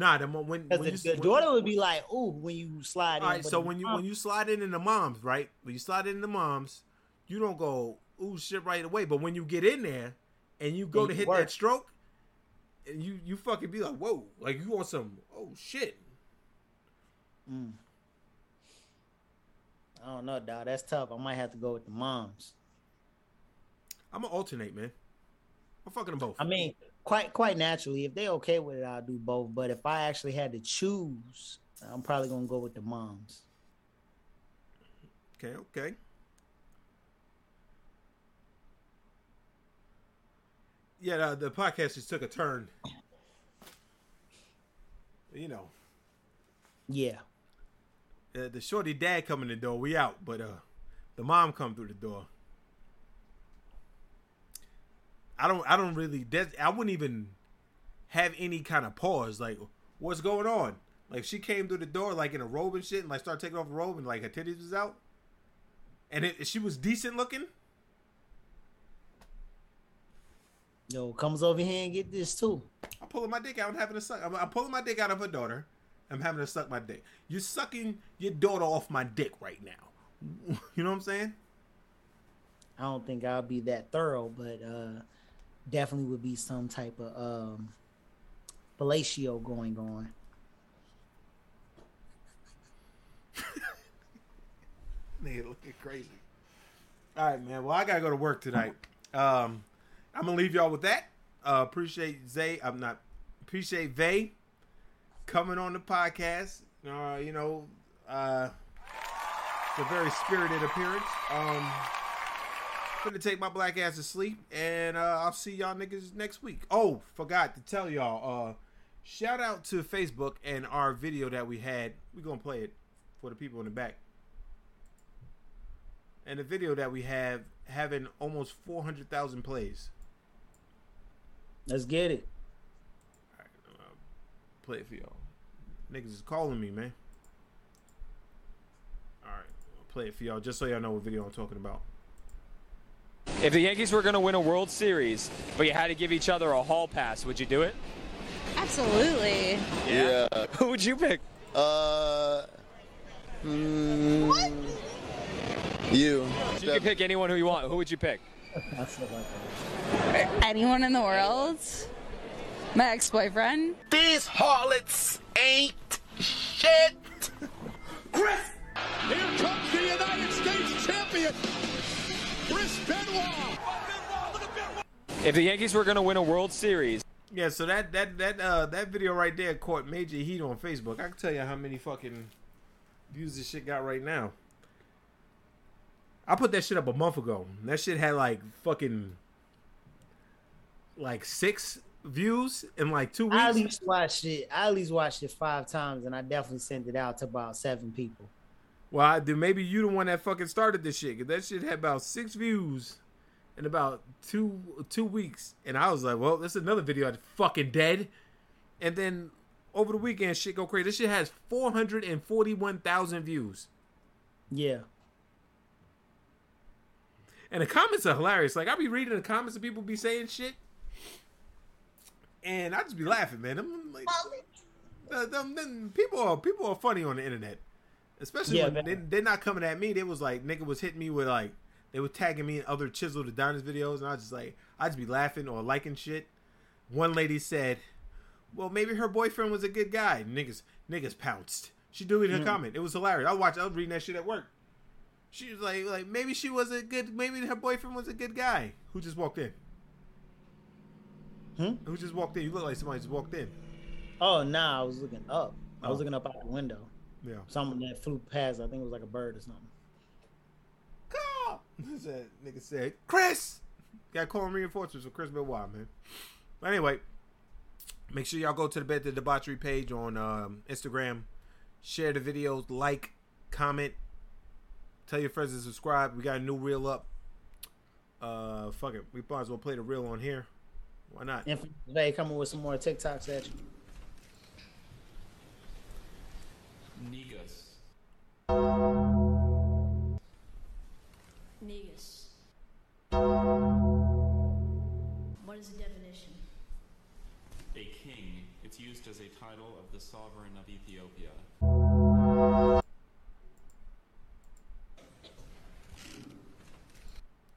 Nah, the when, when the, you the when- daughter would be like, "Ooh," when you slide in. All right, but so when you mom- when you slide in in the moms, right? When you slide in the moms, you don't go ooh shit right away. But when you get in there and you go Yeah, to you hit work. that stroke, and you you fucking be like whoa, like you want some oh shit. Mm. I don't know, dog. That's tough. I might have to go with the moms. I'm gonna alternate, man. I'm fucking them both. I mean, quite quite naturally, if they okay with it, I'll do both. But if I actually had to choose, I'm probably gonna go with the moms. Okay, okay. Yeah, the, the podcast just took a turn. You know, Yeah. uh, the shorty dad coming in the door. We out, but uh, the mom come through the door. I don't. I don't really. That, I wouldn't even have any kind of pause. Like, what's going on? Like, she came through the door like in a robe and shit, and like started taking off the robe and like her titties was out, and it, she was decent looking. Yo, comes over here and get this too. I'm pulling my dick out and having a suck. I'm, I'm pulling my dick out of her daughter. I'm having to suck my dick. You're sucking your daughter off my dick right now. You know what I'm saying? I don't think I'll be that thorough, but uh definitely would be some type of um fellatio going on. Nigga looking crazy. All right, man. Well, I gotta go to work tonight. Um, I'm gonna leave y'all with that. Uh, appreciate Zay. I'm not appreciate Vay coming on the podcast. Uh, you know, uh, it's a very spirited appearance. Um, gonna take my black ass to sleep, and uh, I'll see y'all niggas next week. Oh, forgot to tell y'all. Uh, shout out to Facebook and our video that we had. We gonna play it for the people in the back and the video that we have having almost 400,000 plays. Let's get it. Play it for y'all. Niggas is calling me, man. All right, I'll play it for y'all just so y'all know what video I'm talking about. If the Yankees were going to win a World Series, but you had to give each other a hall pass, would you do it? Absolutely. Yeah. Who would you pick? Uh. mm, You. You can pick anyone who you want. Who would you pick? Anyone in the world? My ex-boyfriend? These harlots ain't shit. Chris! Here comes the United States champion, Chris Benoit. If the Yankees were going to win a World Series, Yeah, so that that that uh that video right there caught major heat on Facebook. I can tell you how many fucking views this shit got right now. I put that shit up a month ago. That shit had like fucking like six views in like two weeks. I at least watched it. I at least watched it five times, and I definitely sent it out to about seven people. Well, then maybe you the one that fucking started this shit. Cause that shit had about six views in about two two weeks, and I was like, well, this is another video that's fucking dead. And then over the weekend, shit go crazy. This shit has four hundred and forty one thousand views, Yeah. and the comments are hilarious. Like I be reading the comments and people be saying shit, and I just be laughing, man. I'm like, the- them- them people are people are funny on the internet, especially Yeah, when man. they, they're not coming at me. They was like nigga was hitting me with like they were tagging me in other Chisel the Diners videos, and I was just like I just be laughing or liking shit. One lady said, "Well, maybe her boyfriend was a good guy." Niggas niggas pounced. She deleted her Mm. comment. It was hilarious. I watched. I was reading that shit at work. She was like, like maybe she was a good. Maybe her boyfriend was a good guy who just walked in. Hmm? Who just walked in? You look like somebody just walked in. Oh, nah, I was looking up. I was Oh. looking up out the window. Yeah. Someone that flew past. I think it was like a bird or something. That nigga said, Chris! Got calling reinforcements for Chris Benoit, man. But anyway, make sure y'all go to the Bed the Debauchery page on um, Instagram. Share the videos, like, comment, tell your friends to subscribe. We got a new reel up. Uh, fuck it. We might as well play the reel on here. Why not? And for today, coming with some more TikToks at you. Negus. Negus. What is the definition? A king. It's used as a title of the sovereign of Ethiopia.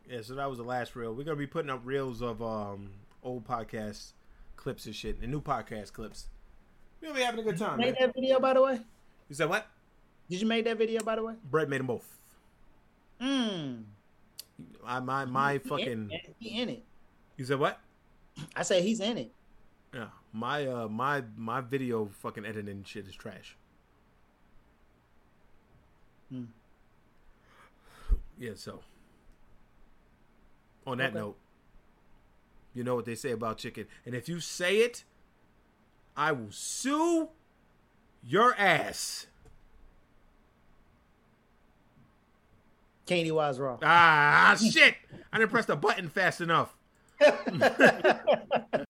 Yeah, so that was the last reel. We're gonna be putting up reels of um old podcast clips and shit, and new podcast clips. We're gonna be having a good time. Made that video, by the way? You said what? Did you make that video, by the way? Brett made them both. Mmm. I my my fucking. He in it. You said what? I said he's in it. Yeah, my uh my my video fucking editing shit is trash. Hmm. Yeah, so on that Okay. note, you know what they say about chicken, and if you say it, I will sue your ass. Katie Wise Raw. Ah shit! I didn't press the button fast enough.